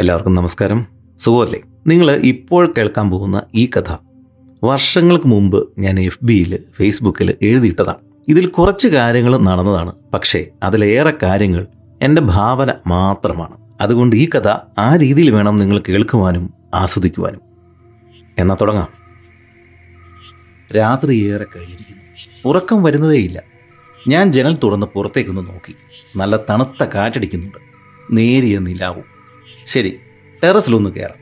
എല്ലാവർക്കും നമസ്കാരം. സുഖമല്ലേ? നിങ്ങൾ ഇപ്പോൾ കേൾക്കാൻ പോകുന്ന ഈ കഥ വർഷങ്ങൾക്ക് മുമ്പ് ഞാൻ എഫ് ബിയിൽ ഫേസ്ബുക്കിൽ എഴുതിയിട്ടതാണ്. ഇതിൽ കുറച്ച് കാര്യങ്ങൾ നടന്നതാണ്. പക്ഷേ അതിലേറെ കാര്യങ്ങൾ എന്റെ ഭാവന മാത്രമാണ്. അതുകൊണ്ട് ഈ കഥ ആ രീതിയിൽ വേണം നിങ്ങൾ കേൾക്കുവാനും ആസ്വദിക്കുവാനും. എന്നാൽ തുടങ്ങാം. രാത്രി ഏറെ കഴിഞ്ഞിരിക്കുന്നു. ഉറക്കം വരുന്നതേയില്ല. ഞാൻ ജനൽ തുറന്ന് പുറത്തേക്കൊന്ന് നോക്കി. നല്ല തണുത്ത കാറ്റടിക്കുന്നുണ്ട്. നേരിയ നിലാവും. ശരി ടെറസിലൊന്ന് കയറാം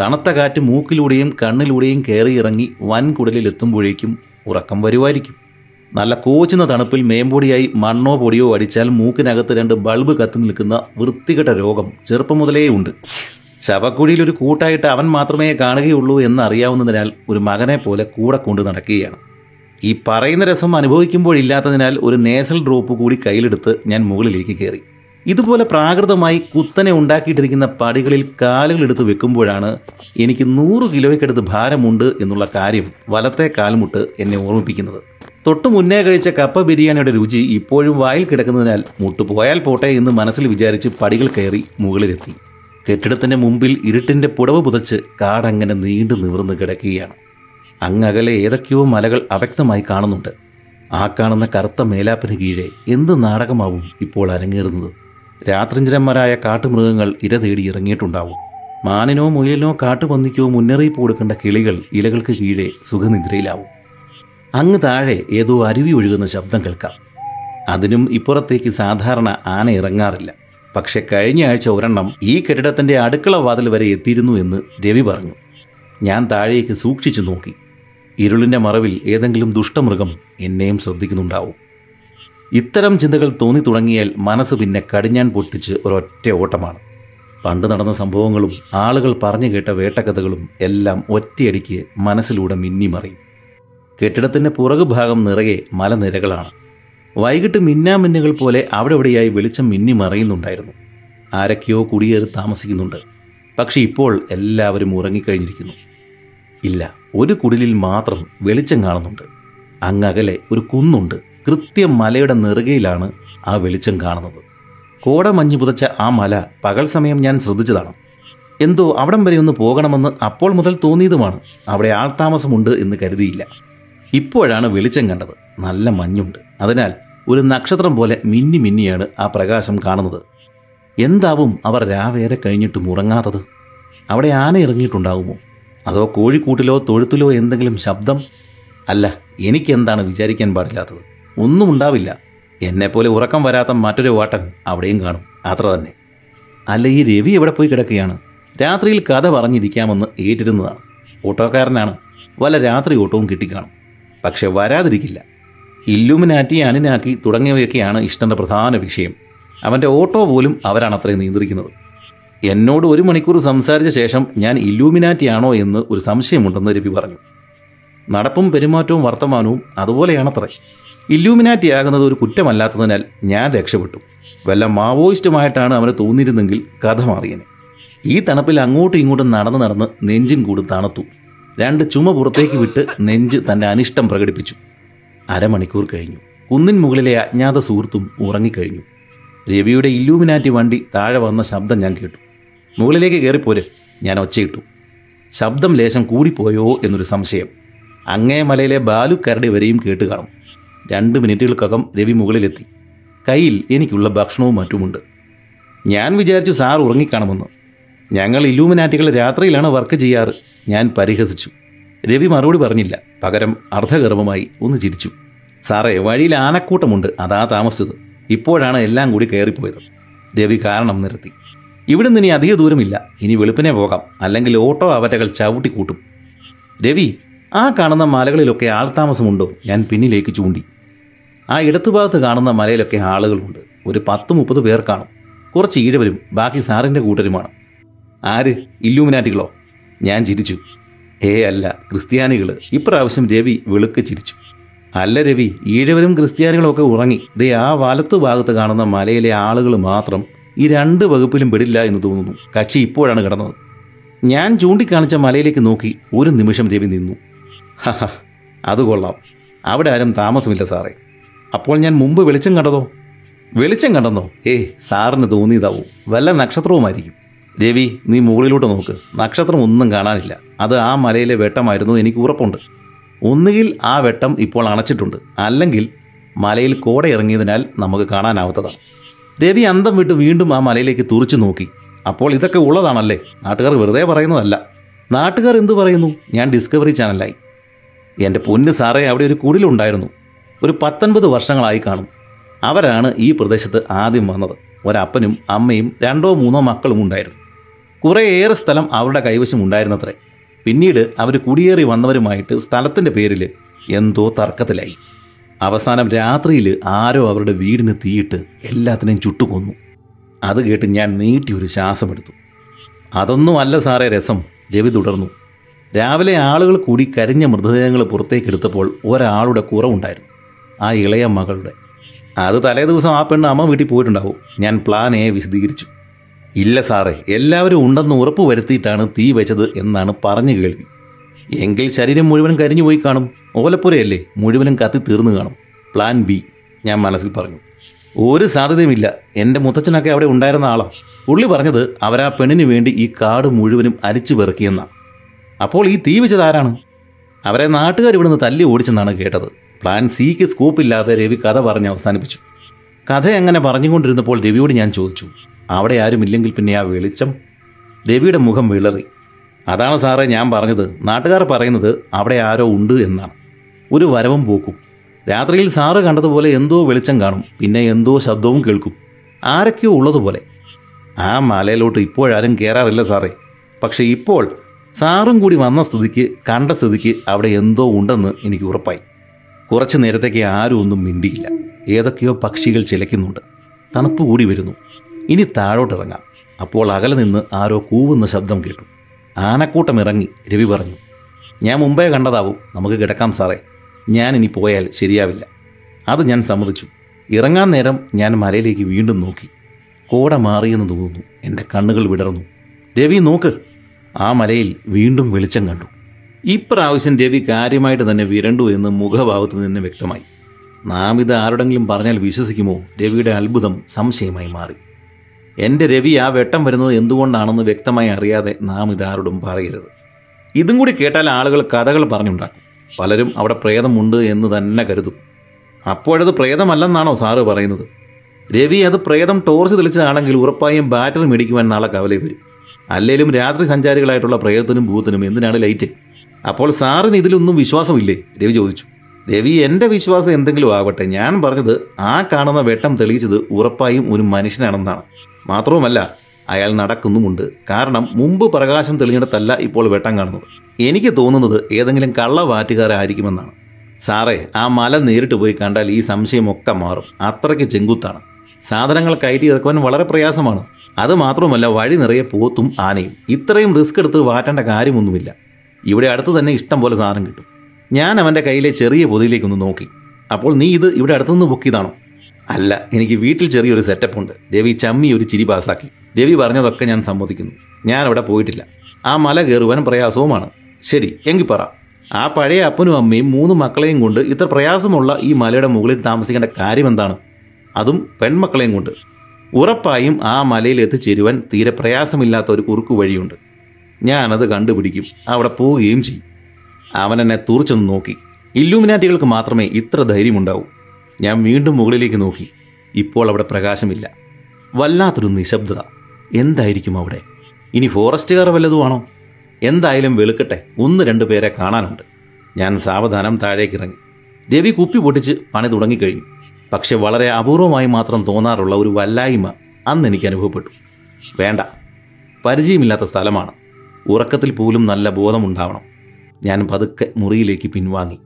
തണുത്ത കാറ്റ് മൂക്കിലൂടെയും കണ്ണിലൂടെയും കയറി ഇറങ്ങി വൻകുടലിലെത്തുമ്പോഴേക്കും ഉറക്കം വരുമായിരിക്കും. നല്ല കോച്ചുന്ന തണുപ്പിൽ മേമ്പൊടിയായി മണ്ണോ പൊടിയോ അടിച്ചാൽ മൂക്കിനകത്ത് രണ്ട് ബൾബ് കത്തി നിൽക്കുന്ന വൃത്തികെട്ട രോഗം ചെറുപ്പം മുതലേ ഉണ്ട്. ശവക്കുഴിയിൽ ഒരു കൂട്ടായിട്ട് അവൻ മാത്രമേ കാണുകയുള്ളൂ എന്നറിയാവുന്നതിനാൽ ഒരു മകനെ പോലെ കൂടെ കൊണ്ട് നടക്കുകയാണ്. ഈ പറയുന്ന രസം അനുഭവിക്കുമ്പോഴില്ലാത്തതിനാൽ ഒരു നേസൽ ഡ്രോപ്പ് കൂടി കയ്യിലെടുത്ത് ഞാൻ മുകളിലേക്ക് കയറി ഇതുപോലെ പ്രാകൃതമായി കുത്തനെ ഉണ്ടാക്കിയിട്ടിരിക്കുന്ന പടികളിൽ കാലുകളെടുത്ത് വെക്കുമ്പോഴാണ് എനിക്ക് നൂറ് കിലോയ്ക്കടുത്ത് ഭാരമുണ്ട് എന്നുള്ള കാര്യം വലത്തെ കാൽമുട്ട് എന്നെ ഓർമ്മിപ്പിക്കുന്നത്. തൊട്ടു മുന്നേ കഴിച്ച കപ്പ ബിരിയാണിയുടെ രുചി ഇപ്പോഴും വായിൽ കിടക്കുന്നതിനാൽ മുട്ടുപോയാൽ പോട്ടെ എന്ന് മനസ്സിൽ വിചാരിച്ച് പടികൾ കയറി മുകളിലെത്തി. കെട്ടിടത്തിന്റെ മുമ്പിൽ ഇരുട്ടിന്റെ പുടവ് പുതച്ച് കാടങ്ങനെ നീണ്ടു നിവർന്ന് കിടക്കുകയാണ്. അങ്ങകലെ ഏതൊക്കെയോ മലകൾ അവ്യക്തമായി കാണുന്നുണ്ട്. ആ കാണുന്ന കറുത്ത മേലാപ്പിന് കീഴെ എന്ത് നാടകമാവും ഇപ്പോൾ അരങ്ങേറുന്നത്? രാത്രിഞ്ചരന്മാരായ കാട്ടുമൃഗങ്ങൾ ഇര തേടി ഇറങ്ങിയിട്ടുണ്ടാവും. മാനിനോ മുയലിനോ കാട്ടുപന്നിക്കോ മുന്നറിയിപ്പ് കൊടുക്കേണ്ട കിളികൾ ഇലകൾക്ക് കീഴെ സുഖനിദ്രയിലാവും. അങ്ങ് താഴെ ഏതോ അരുവി ഒഴുകുന്ന ശബ്ദം കേൾക്കാം. അതിനും ഇപ്പുറത്തേക്ക് സാധാരണ ആന ഇറങ്ങാറില്ല. പക്ഷെ കഴിഞ്ഞ ആഴ്ച ഒരെണ്ണം ഈ കെട്ടിടത്തിന്റെ അടുക്കള വാതിൽ വരെ എത്തിയിരുന്നു എന്ന് രവി പറഞ്ഞു. ഞാൻ താഴേക്ക് സൂക്ഷിച്ചു നോക്കി. ഇരുളിന്റെ മറവിൽ ഏതെങ്കിലും ദുഷ്ടമൃഗം എന്നെയും ശ്രദ്ധിക്കുന്നുണ്ടാവും. ഇത്തരം ചിന്തകൾ തോന്നി തുടങ്ങിയാൽ മനസ്സ് പിന്നെ കടിഞ്ഞാൻ പൊട്ടിച്ച് ഒരൊറ്റ ഓട്ടമാണ്. പണ്ട് നടന്ന സംഭവങ്ങളും ആളുകൾ പറഞ്ഞു കേട്ട വേട്ടക്കഥകളും എല്ലാം ഒറ്റയടിക്ക് മനസ്സിലൂടെ മിന്നിമറിയും കെട്ടിടത്തിന്റെ പുറകുഭാഗം നിറയെ മലനിരകളാണ്. വൈകിട്ട് മിന്നാമിന്നുകൾ പോലെ അവിടെ ഇവിടെയായി വെളിച്ചം മിന്നി മറയുന്നുണ്ടായിരുന്നു. ആരൊക്കെയോ കുടിയേറി താമസിക്കുന്നുണ്ട്. പക്ഷെ ഇപ്പോൾ എല്ലാവരും ഉറങ്ങിക്കഴിഞ്ഞിരിക്കുന്നു. ഇല്ല ഒരു കുടിലിൽ മാത്രം വെളിച്ചം കാണുന്നുണ്ട്. അങ്ങകലെ ഒരു കുന്നുണ്ട്. കൃത്യം മലയുടെ നെറുകയിലാണ് ആ വെളിച്ചം കാണുന്നത്. കോട മഞ്ഞ് പുതച്ച ആ മല പകൽ സമയം ഞാൻ ശ്രദ്ധിച്ചതാണ്. എന്തോ അവിടം വരെ ഒന്ന് പോകണമെന്ന് അപ്പോൾ മുതൽ തോന്നിയതുമാണ്. അവിടെ ആൾതാമസമുണ്ട് എന്ന് കരുതിയില്ല. ഇപ്പോഴാണ് വെളിച്ചം കണ്ടത്. നല്ല മഞ്ഞുണ്ട്. അതിനാൽ ഒരു നക്ഷത്രം പോലെ മിന്നി മിന്നിയാണ് ആ പ്രകാശം കാണുന്നത്. എന്താവും അവർ രാവേരെ കഴിഞ്ഞിട്ട് ഉറങ്ങാത്തത്? അവിടെ ആന ഇറങ്ങിയിട്ടുണ്ടാവുമോ? അതോ കോഴിക്കൂട്ടിലോ തൊഴുത്തിലോ എന്തെങ്കിലും ശബ്ദം? അല്ല എനിക്കെന്താണ് വിചാരിക്കാൻ പാടില്ലാത്തത്? ഒന്നും ഉണ്ടാവില്ല. എന്നെപ്പോലെ ഉറക്കം വരാത്ത മറ്റൊരു വാട്ടൻ അവിടെയും കാണും. അത്ര തന്നെ. അല്ല ഈ രവി എവിടെ പോയി കിടക്കുകയാണ്? രാത്രിയിൽ കഥ പറഞ്ഞിരിക്കാമെന്ന് ഏറ്റിരുന്നതാണ്. ഓട്ടോക്കാരനാണ്. വല്ല രാത്രി ഓട്ടവും കിട്ടിക്കാണും. പക്ഷെ വരാതിരിക്കില്ല. ഇല്ലുമിനാറ്റി അനിനാക്കി തുടങ്ങിയവയൊക്കെയാണ് ഇഷ്ടന്റെ പ്രധാന വിഷയം. അവന്റെ ഓട്ടോ പോലും അവരാണ് അത്രയും നിയന്ത്രിക്കുന്നത്. എന്നോട് ഒരു മണിക്കൂർ സംസാരിച്ച ശേഷം ഞാൻ ഇല്ലൂമിനാറ്റിയാണോ എന്ന് ഒരു സംശയമുണ്ടെന്ന് രവി പറഞ്ഞു. നടപ്പും പെരുമാറ്റവും വർത്തമാനവും അതുപോലെയാണത്രേ. ഇല്ലൂമിനാറ്റി ആകുന്നത് ഒരു കുറ്റമല്ലാത്തതിനാൽ ഞാൻ രക്ഷപ്പെട്ടു. വല്ല മാവോയിസ്റ്റുമായിട്ടാണ് അവന് തോന്നിയിരുന്നെങ്കിൽ കഥ മാറിയനെ. ഈ തണുപ്പിൽ അങ്ങോട്ടും ഇങ്ങോട്ടും നടന്ന് നടന്ന് നെഞ്ചിൻ കൂട് തണുത്തു. രണ്ട് ചുമ പുറത്തേക്ക് വിട്ട് നെഞ്ച് തന്റെ അനിഷ്ടം പ്രകടിപ്പിച്ചു. അരമണിക്കൂർ കഴിഞ്ഞു. കുന്നിൻ മുകളിലെ അജ്ഞാത സുഹൃത്തും ഉറങ്ങിക്കഴിഞ്ഞു. രവിയുടെ ഇല്ലൂമിനാറ്റി വണ്ടി താഴെ വന്ന ശബ്ദം ഞാൻ കേട്ടു. മുകളിലേക്ക് കയറിപ്പോര് ഞാൻ ഒച്ചയിട്ടു. ശബ്ദം ലേശം കൂടിപ്പോയോ എന്നൊരു സംശയം. അങ്ങേ മലയിലെ ബാലു കരടി വരെയും കേട്ട് കാണും. രണ്ട് മിനിറ്റുകൾക്കകം രവി മുകളിലെത്തി. കയ്യിൽ എനിക്കുള്ള ഭക്ഷണവും മറ്റുമുണ്ട്. ഞാൻ വിചാരിച്ചു സാർ ഉറങ്ങിക്കാണുമെന്ന്. ഞങ്ങൾ ഇലൂമിനാറ്റികൾ രാത്രിയിലാണ് വർക്ക് ചെയ്യാറ്. ഞാൻ പരിഹസിച്ചു. രവി മറുപടി പറഞ്ഞില്ല. പകരം അർദ്ധഗർഭമായി ഒന്ന് ചിരിച്ചു. സാറേ വഴിയിൽ ആനക്കൂട്ടമുണ്ട്. അതാ താമസിച്ചത്. ഇപ്പോഴാണ് എല്ലാം കൂടി കയറിപ്പോയത്. രവി കാരണം നിർത്തി ഇവിടുന്ന് ഇനി അധിക ദൂരമില്ല. ഇനി വെളുപ്പിനെ പോകാം. അല്ലെങ്കിൽ ഓട്ടോ അവറ്റകൾ ചവിട്ടിക്കൂട്ടും. രവി ആ കാണുന്ന മലകളിലൊക്കെ ആൾതാമസമുണ്ടോ? ഞാൻ പിന്നിലേക്ക് ചൂണ്ടി. ആ ഇടത്തുഭാഗത്ത് കാണുന്ന മലയിലൊക്കെ ആളുകളുണ്ട്. ഒരു പത്ത് മുപ്പത് പേർ കാണും. കുറച്ച് ഈഴവരും ബാക്കി സാറിന്റെ കൂട്ടരുമാണ്. ആര്? ഇല്ലൂമിനാറ്റികളോ? ഞാൻ ചിരിച്ചു. ഏ അല്ല ക്രിസ്ത്യാനികൾ ഇപ്രാവശ്യം രവി വെളുക്ക് ചിരിച്ചു. അല്ല രവി ഈഴവരും ക്രിസ്ത്യാനികളും ഒക്കെ ഉറങ്ങി. ദേ ആ വലത്തു ഭാഗത്ത് കാണുന്ന മലയിലെ ആളുകൾ മാത്രം ഈ രണ്ട് വകുപ്പിലും പെടില്ല എന്ന് തോന്നുന്നു. കക്ഷി ഇപ്പോഴാണ് കിടന്നത്. ഞാൻ ചൂണ്ടിക്കാണിച്ച മലയിലേക്ക് നോക്കി ഒരു നിമിഷം രവി നിന്നു. അത് കൊള്ളാം. അവിടെ ആരും താമസമില്ല സാറേ. അപ്പോൾ ഞാൻ മുമ്പ് വെളിച്ചം കണ്ടതോ? വെളിച്ചം കണ്ടെന്നോ? ഏയ് സാറിന് തോന്നിയതാവും. വല്ല നക്ഷത്രവുമായിരിക്കും. രവി നീ മുകളിലോട്ട് നോക്ക്. നക്ഷത്രം ഒന്നും കാണാനില്ല. അത് ആ മലയിലെ വെട്ടമായിരുന്നു എനിക്ക് ഉറപ്പുണ്ട്. ഒന്നുകിൽ ആ വെട്ടം ഇപ്പോൾ അണച്ചിട്ടുണ്ട്. അല്ലെങ്കിൽ മലയിൽ കോട ഇറങ്ങിയതിനാൽ നമുക്ക് കാണാനാവാത്തതാണ്. രവി അന്തം വിട്ട് വീണ്ടും ആ മലയിലേക്ക് തുറിച്ചു നോക്കി. അപ്പോൾ ഇതൊക്കെ ഉള്ളതാണല്ലേ? നാട്ടുകാർ വെറുതെ പറയുന്നതല്ല. നാട്ടുകാർ എന്തു പറയുന്നു? ഞാൻ ഡിസ്കവറി ചാനലായി എന്റെ പൊന്ന് സാറേ അവിടെ ഒരു കുടിലുണ്ടായിരുന്നു. ഒരു പത്തൊൻപത് വർഷങ്ങളായി കാണും അവരാണ് ഈ പ്രദേശത്ത് ആദ്യം വന്നത്. ഒരപ്പനും അമ്മയും രണ്ടോ മൂന്നോ മക്കളും ഉണ്ടായിരുന്നു. കുറേയേറെ സ്ഥലം അവരുടെ കൈവശം ഉണ്ടായിരുന്നത്രേ. പിന്നീട് അവർ കുടിയേറി വന്നവരുമായിട്ട് സ്ഥലത്തിന്റെ പേരിൽ എന്തോ തർക്കത്തിലായി. അവസാനം രാത്രിയിൽ ആരോ അവരുടെ വീടിന് തീയിട്ട് എല്ലാത്തിനെയും ചുട്ടുകൊന്നു. അത് കേട്ട് ഞാൻ നീട്ടിയൊരു ശ്വാസമെടുത്തു. അതൊന്നും അല്ല സാറേ രസം. രവി തുടർന്നു. രാവിലെ ആളുകൾ കൂടി കരിഞ്ഞ മൃതദേഹങ്ങൾ പുറത്തേക്കെടുത്തപ്പോൾ ഒരാളുടെ കുറവുണ്ടായിരുന്നു. ആ ഇളയ മകളുടെ. അത് തലേ ദിവസം ആ പെണ്ണ് അമ്മ വീട്ടിൽ പോയിട്ടുണ്ടാവും. ഞാൻ പ്ലാൻ എ വിശദീകരിച്ചു. ഇല്ല സാറേ എല്ലാവരും ഉണ്ടെന്ന് ഉറപ്പ് വരുത്തിയിട്ടാണ് തീ വെച്ചത് എന്നാണ് പറഞ്ഞു കേൾവി. എങ്കിൽ ശരീരം മുഴുവനും കരിഞ്ഞു പോയി കാണും. ഓലപ്പുരയല്ലേ മുഴുവനും കത്തി തീർന്നു കാണും. പ്ലാൻ ബി ഞാൻ മനസ്സിൽ പറഞ്ഞു. ഒരു സാധ്യതയുമില്ല. എന്റെ മുത്തച്ഛനൊക്കെ അവിടെ ഉണ്ടായിരുന്ന ആളാ. പുള്ളി പറഞ്ഞത് അവരാ പെണ്ണിന് വേണ്ടി ഈ കാട് മുഴുവനും അരിച്ചു പെറുക്കിയെന്നാണ് അപ്പോൾ ഈ തീ വെച്ചത് ആരാണ്? അവരെ നാട്ടുകാർ ഇവിടുന്ന് തല്ലി ഓടിച്ചെന്നാണ് കേട്ടത്. പ്ലാൻ സിക്ക് സ്കൂപ്പില്ലാതെ രവി കഥ പറഞ്ഞ് അവസാനിപ്പിച്ചു. കഥ എങ്ങനെ പറഞ്ഞുകൊണ്ടിരുന്നപ്പോൾ രവിയോട് ഞാൻ ചോദിച്ചു അവിടെ ആരുമില്ലെങ്കിൽ പിന്നെ ആ വെളിച്ചം? രവിയുടെ മുഖം വിളറി. അതാണ് സാറേ ഞാൻ പറഞ്ഞത്. നാട്ടുകാർ പറയുന്നത് അവിടെ ആരോ ഉണ്ട് എന്നാണ്. ഒരു വരവും പോക്കും. രാത്രിയിൽ സാറ് കണ്ടതുപോലെ എന്തോ വെളിച്ചം കാണും. പിന്നെ എന്തോ ശബ്ദവും കേൾക്കും. ആരൊക്കെയോ ഉള്ളതുപോലെ. ആ മലയിലോട്ട് ഇപ്പോഴാരും കയറാറില്ല സാറേ. പക്ഷെ ഇപ്പോൾ സാറും കൂടി വന്ന സ്ഥിതിക്ക് കണ്ട സ്ഥിതിക്ക് അവിടെ എന്തോ ഉണ്ടെന്ന് എനിക്ക് ഉറപ്പായി. കുറച്ചു നേരത്തേക്ക് ആരും ഒന്നും മിണ്ടിയില്ല. ഏതൊക്കെയോ പക്ഷികൾ ചിലയ്ക്കുന്നുണ്ട്. തണുപ്പ് കൂടി വരുന്നു. ഇനി താഴോട്ടിറങ്ങാം. അപ്പോൾ അകലെ നിന്ന് ആരോ കൂവുന്ന ശബ്ദം കേട്ടു. ആനക്കൂട്ടം ഇറങ്ങി രവി പറഞ്ഞു ഞാൻ മുമ്പേ കണ്ടതാവും. നമുക്ക് കിടക്കാം സാറേ. ഞാൻ ഇനി പോയാൽ ശരിയാവില്ല. അത് ഞാൻ സമ്മതിച്ചു. ഇറങ്ങാൻ നേരം ഞാൻ മലയിലേക്ക് വീണ്ടും നോക്കി. കോട മാറിയെന്ന് തോന്നുന്നു. എന്റെ കണ്ണുകൾ വിടർന്നു. രവി നോക്ക്. ആ മലയിൽ വീണ്ടും വെളിച്ചം കണ്ടു. ഇപ്രാവശ്യം രവി കാര്യമായിട്ട് തന്നെ വിരണ്ടു എന്ന് മുഖഭാവത്ത് നിന്ന് വ്യക്തമായി. നാം ഇത് ആരുടെങ്കിലും പറഞ്ഞാൽ വിശ്വസിക്കുമോ? രവിയുടെ അത്ഭുതം സംശയമായി മാറി. എന്റെ രവി ആ വെട്ടം വരുന്നത് എന്തുകൊണ്ടാണെന്ന് വ്യക്തമായി അറിയാതെ നാം ഇതാരോടും പറയരുത്. ഇതും കൂടി കേട്ടാൽ ആളുകൾ കഥകൾ പറഞ്ഞുണ്ടാക്കും. പലരും അവിടെ പ്രേതമുണ്ട് എന്ന് തന്നെ കരുതും. അപ്പോഴത് പ്രേതമല്ലെന്നാണോ സാറ് പറയുന്നത്? രവി അത് പ്രേതം ടോർച്ച് തെളിച്ചതാണെങ്കിൽ ഉറപ്പായും ബാറ്ററി മേടിക്കുവാൻ നാളെ കവലയിൽ വരും. അല്ലെങ്കിലും രാത്രി സഞ്ചാരികളായിട്ടുള്ള പ്രേതത്തിനും ഭൂത്തിനും എന്തിനാണ് ലൈറ്റ്? അപ്പോൾ സാറിന് ഇതിലൊന്നും വിശ്വാസമില്ലേ? രവി ചോദിച്ചു. രവി എന്റെ വിശ്വാസം എന്തെങ്കിലും ആവട്ടെ. ഞാൻ പറഞ്ഞത് ആ കാണുന്ന വെട്ടം തെളിയിച്ചത് ഉറപ്പായും ഒരു മനുഷ്യനാണെന്നാണ്. മാത്രവുമല്ല അയാൾ നടക്കുന്നുമുണ്ട്. കാരണം മുമ്പ് പ്രകാശം തെളിഞ്ഞിടത്തല്ല ഇപ്പോൾ വെട്ടം കാണുന്നത്. എനിക്ക് തോന്നുന്നത് ഏതെങ്കിലും കള്ളവാറ്റുകാരായിരിക്കുമെന്നാണ്. സാറേ ആ മല നേരിട്ട് പോയി കണ്ടാൽ ഈ സംശയമൊക്കെ മാറും. അത്രയ്ക്ക് ചെങ്കുത്താണ്. സാധനങ്ങൾ കയറ്റി ഇറക്കുവാൻ വളരെ പ്രയാസമാണ്. അത് മാത്രമല്ല വഴി നിറയെ പോത്തും ആനയും. ഇത്രയും റിസ്ക് എടുത്ത് വാറ്റേണ്ട കാര്യമൊന്നുമില്ല. ഇവിടെ അടുത്ത് തന്നെ ഇഷ്ടം പോലെ സാധനം കിട്ടും. ഞാൻ അവന്റെ കയ്യിലെ ചെറിയ പൊതിയിലേക്കൊന്ന് നോക്കി. അപ്പോൾ നീ ഇത് ഇവിടെ അടുത്തുനിന്ന് ബുക്ക് ചെയ്താണോ? അല്ല എനിക്ക് വീട്ടിൽ ചെറിയൊരു സെറ്റപ്പ് ഉണ്ട്. രവി ചമ്മി ഒരു ചിരി പാസാക്കി. രവി പറഞ്ഞതൊക്കെ ഞാൻ സമ്മതിക്കുന്നു. ഞാൻ അവിടെ പോയിട്ടില്ല. ആ മല കയറുവാൻ പ്രയാസവുമാണ്. ശരി എങ്കിൽ പറ. ആ പഴയ അപ്പനും അമ്മയും മൂന്ന് മക്കളെയും കൊണ്ട് ഇത്ര പ്രയാസമുള്ള ഈ മലയുടെ മുകളിൽ താമസിക്കേണ്ട കാര്യം എന്താണ്? അതും പെൺമക്കളെയും കൊണ്ട്. ഉറപ്പായും ആ മലയിൽ എത്തിച്ചേരുവാൻ തീരെ പ്രയാസമില്ലാത്ത ഒരു കുറുക്കു വഴിയുണ്ട്. ഞാനത് കണ്ടുപിടിക്കും. അവിടെ പോവുകയും ചെയ്യും. അവൻ എന്നെ തുറച്ചൊന്ന് നോക്കി. ഇല്ലുമിനാറ്റികൾക്ക് മാത്രമേ ഇത്ര ധൈര്യമുണ്ടാവൂ. ഞാൻ വീണ്ടും മുകളിലേക്ക് നോക്കി. ഇപ്പോൾ അവിടെ പ്രകാശമില്ല. വല്ലാത്തൊരു നിശബ്ദത. എന്തായിരിക്കും അവിടെ? ഇനി ഫോറസ്റ്റുകാർ വല്ലതുമാണോ എന്തായാലും വെളുക്കട്ടെ. ഒന്ന് രണ്ട് പേരെ കാണാനുണ്ട്. ഞാൻ സാവധാനം താഴേക്കിറങ്ങി രവി കുപ്പി പൊട്ടിച്ച് പണി തുടങ്ങിക്കഴിഞ്ഞു. പക്ഷെ വളരെ അപൂർവമായി മാത്രം തോന്നാറുള്ള ഒരു വല്ലായ്മ അന്ന് എനിക്ക് അനുഭവപ്പെട്ടു. വേണ്ട. പരിചയമില്ലാത്ത സ്ഥലമാണ്. ഉറക്കത്തിൽ പോലും നല്ല ബോധമുണ്ടാവണം. ഞാൻ പതുക്കെ മുറിയിലേക്ക് പിൻവാങ്ങി.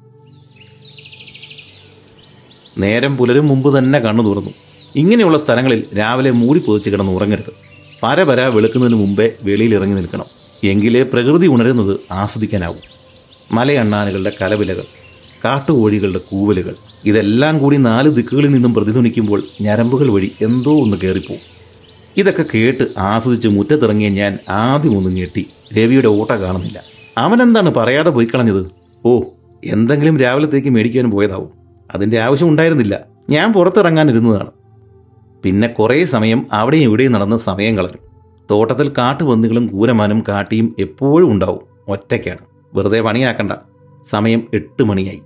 നേരം പുലരും മുമ്പ് തന്നെ കണ്ണു തുറന്നു. ഇങ്ങനെയുള്ള സ്ഥലങ്ങളിൽ രാവിലെ മൂടി പൊതിച്ച് കിടന്ന് ഉറങ്ങരുത്. പരപര വെളുക്കുന്നതിന് മുമ്പേ വെളിയിൽ ഇറങ്ങി നിൽക്കണം. എങ്കിലേ പ്രകൃതി ഉണരുന്നത് ആസ്വദിക്കാനാവും. മലയണ്ണാനുകളുടെ കലവിലകൾ കാട്ടുകോഴികളുടെ കൂവലുകൾ ഇതെല്ലാം കൂടി നാല് ദിക്കുകളിൽ നിന്നും പ്രതിധ്വനിക്കുമ്പോൾ ഞരമ്പുകൾ വഴി എന്തോ ഒന്ന് കയറിപ്പോവും ഇതൊക്കെ കേട്ട് ആസ്വദിച്ച് മുറ്റത്തിറങ്ങിയ ഞാൻ ആദ്യം ഒന്ന് ഞെട്ടി. രവിയുടെ ഓട്ട കാണുന്നില്ല. അവനെന്താണ് പറയാതെ പോയി കളഞ്ഞത്? ഓ എന്തെങ്കിലും രാവിലത്തേക്ക് മേടിക്കാൻ പോയതാവും. അതിന്റെ ആവശ്യം ഉണ്ടായിരുന്നില്ല. ഞാൻ പുറത്തിറങ്ങാനിരുന്നതാണ് പിന്നെ കുറേ സമയം അവിടെയും ഇവിടെയും നടന്ന് സമയം കളഞ്ഞു. തോട്ടത്തിൽ കാട്ടുപന്നികളും കൂരമാനും കാട്ടിയും എപ്പോഴും ഉണ്ടാവും. ഒറ്റയ്ക്കാണ്. വെറുതെ പണിയാക്കണ്ട. സമയം എട്ട് മണിയായി.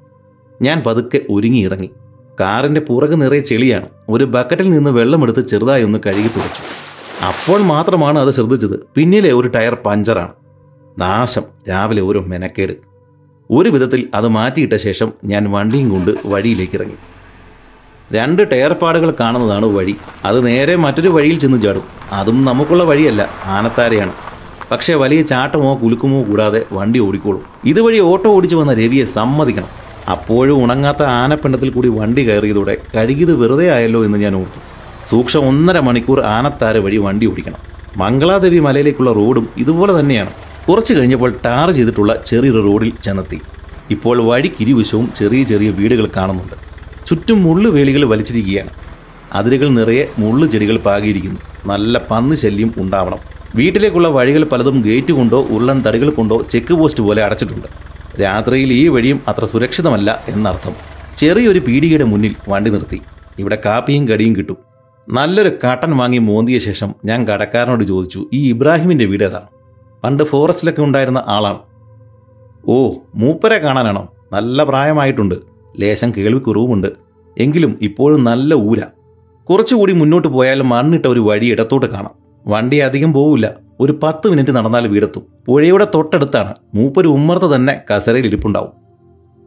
ഞാൻ പതുക്കെ ഒരുങ്ങി ഇറങ്ങി. കാറിന്റെ പുറകു നിറയെ ചെളിയാണ്. ഒരു ബക്കറ്റിൽ നിന്ന് വെള്ളമെടുത്ത് ചെറുതായി ഒന്ന് കഴുകി തുടച്ചു. അപ്പോൾ മാത്രമാണ് അത് ശ്രദ്ധിച്ചത്. പിന്നിലെ ഒരു ടയർ പഞ്ചറാണ്. നാശം. രാവിലെ ഒരു മെനക്കേട്. ഒരു വിധത്തിൽ അത് മാറ്റിയിട്ട ശേഷം ഞാൻ വണ്ടിയും കൊണ്ട് വഴിയിലേക്ക് ഇറങ്ങി. രണ്ട് ടയർ പാടുകൾ കാണുന്നതാണ് വഴി. അത് നേരെ മറ്റൊരു വഴിയിൽ ചെന്ന് ചാടും. അതും നമുക്കുള്ള വഴിയല്ല. ആനത്താരയാണ്. പക്ഷേ വലിയ ചാട്ടമോ കുലുക്കുമോ കൂടാതെ വണ്ടി ഓടിക്കോളും. ഇതുവഴി ഓട്ടോ ഓടിച്ചു വന്ന രവിയെ സമ്മതിക്കണം. അപ്പോഴും ഉണങ്ങാത്ത ആനപ്പിണ്ടത്തിൽ കൂടി വണ്ടി കയറിയതോടെ കഴുകിയത് വെറുതെ ആയല്ലോ എന്ന് ഞാൻ ഓർത്തു. സൂക്ഷം ഒന്നര മണിക്കൂർ ആനത്താര വഴി വണ്ടി ഓടിക്കണം. മംഗളാദേവി മലയിലേക്കുള്ള റോഡും ഇതുപോലെ തന്നെയാണ്. കുറച്ച് കഴിഞ്ഞപ്പോൾ ടാർ ചെയ്തിട്ടുള്ള ചെറിയൊരു റോഡിൽ ചെന്നെത്തി. ഇപ്പോൾ വഴിക്കിരുവശവും ചെറിയ ചെറിയ വീടുകൾ കാണുന്നുണ്ട്. ചുറ്റും മുള്ളുവേലികൾ വലിച്ചിരിക്കുകയാണ്. അതിരുകൾ നിറയെ മുള്ളു ചെടികൾ പാകിയിരിക്കുന്നു. നല്ല പന്ന് ശല്യം ഉണ്ടാവണം. വീട്ടിലേക്കുള്ള വഴികൾ പലതും ഗേറ്റ് കൊണ്ടോ ഉരുളൻ തടികൾ കൊണ്ടോ ചെക്ക് പോസ്റ്റ് പോലെ അടച്ചിട്ടുണ്ട്. രാത്രിയിൽ ഈ വഴിയും അത്ര സുരക്ഷിതമല്ല എന്നർത്ഥം. ചെറിയൊരു പീടികയുടെ മുന്നിൽ വണ്ടി നിർത്തി. ഇവിടെ കാപ്പിയും കടിയും കിട്ടും. നല്ലൊരു കാട്ടൻ വാങ്ങി മോന്തിയ ശേഷം ഞാൻ കടക്കാരനോട് ചോദിച്ചു ഈ ഇബ്രാഹിമിന്റെ വീട് ഏതാണ്? പണ്ട് ഫോറസ്റ്റിലൊക്കെ ഉണ്ടായിരുന്ന ആളാണ്. ഓ മൂപ്പരെ കാണാനാണോ? നല്ല പ്രായമായിട്ടുണ്ട്. ലേശം കേൾവിക്കുറവുമുണ്ട്. എങ്കിലും ഇപ്പോഴും നല്ല ഊര. കുറച്ചുകൂടി മുന്നോട്ട് പോയാൽ മണ്ണിട്ട ഒരു വഴി ഇടത്തോട്ട് കാണാം. വണ്ടി അധികം പോവില്ല. ഒരു പത്ത് മിനിറ്റ് നടന്നാൽ വീടെത്തും. പുഴയുടെ തൊട്ടടുത്താണ്. മൂപ്പര് ഉമ്മർത്ത് തന്നെ കസരയിൽ ഇരിപ്പുണ്ടാവും.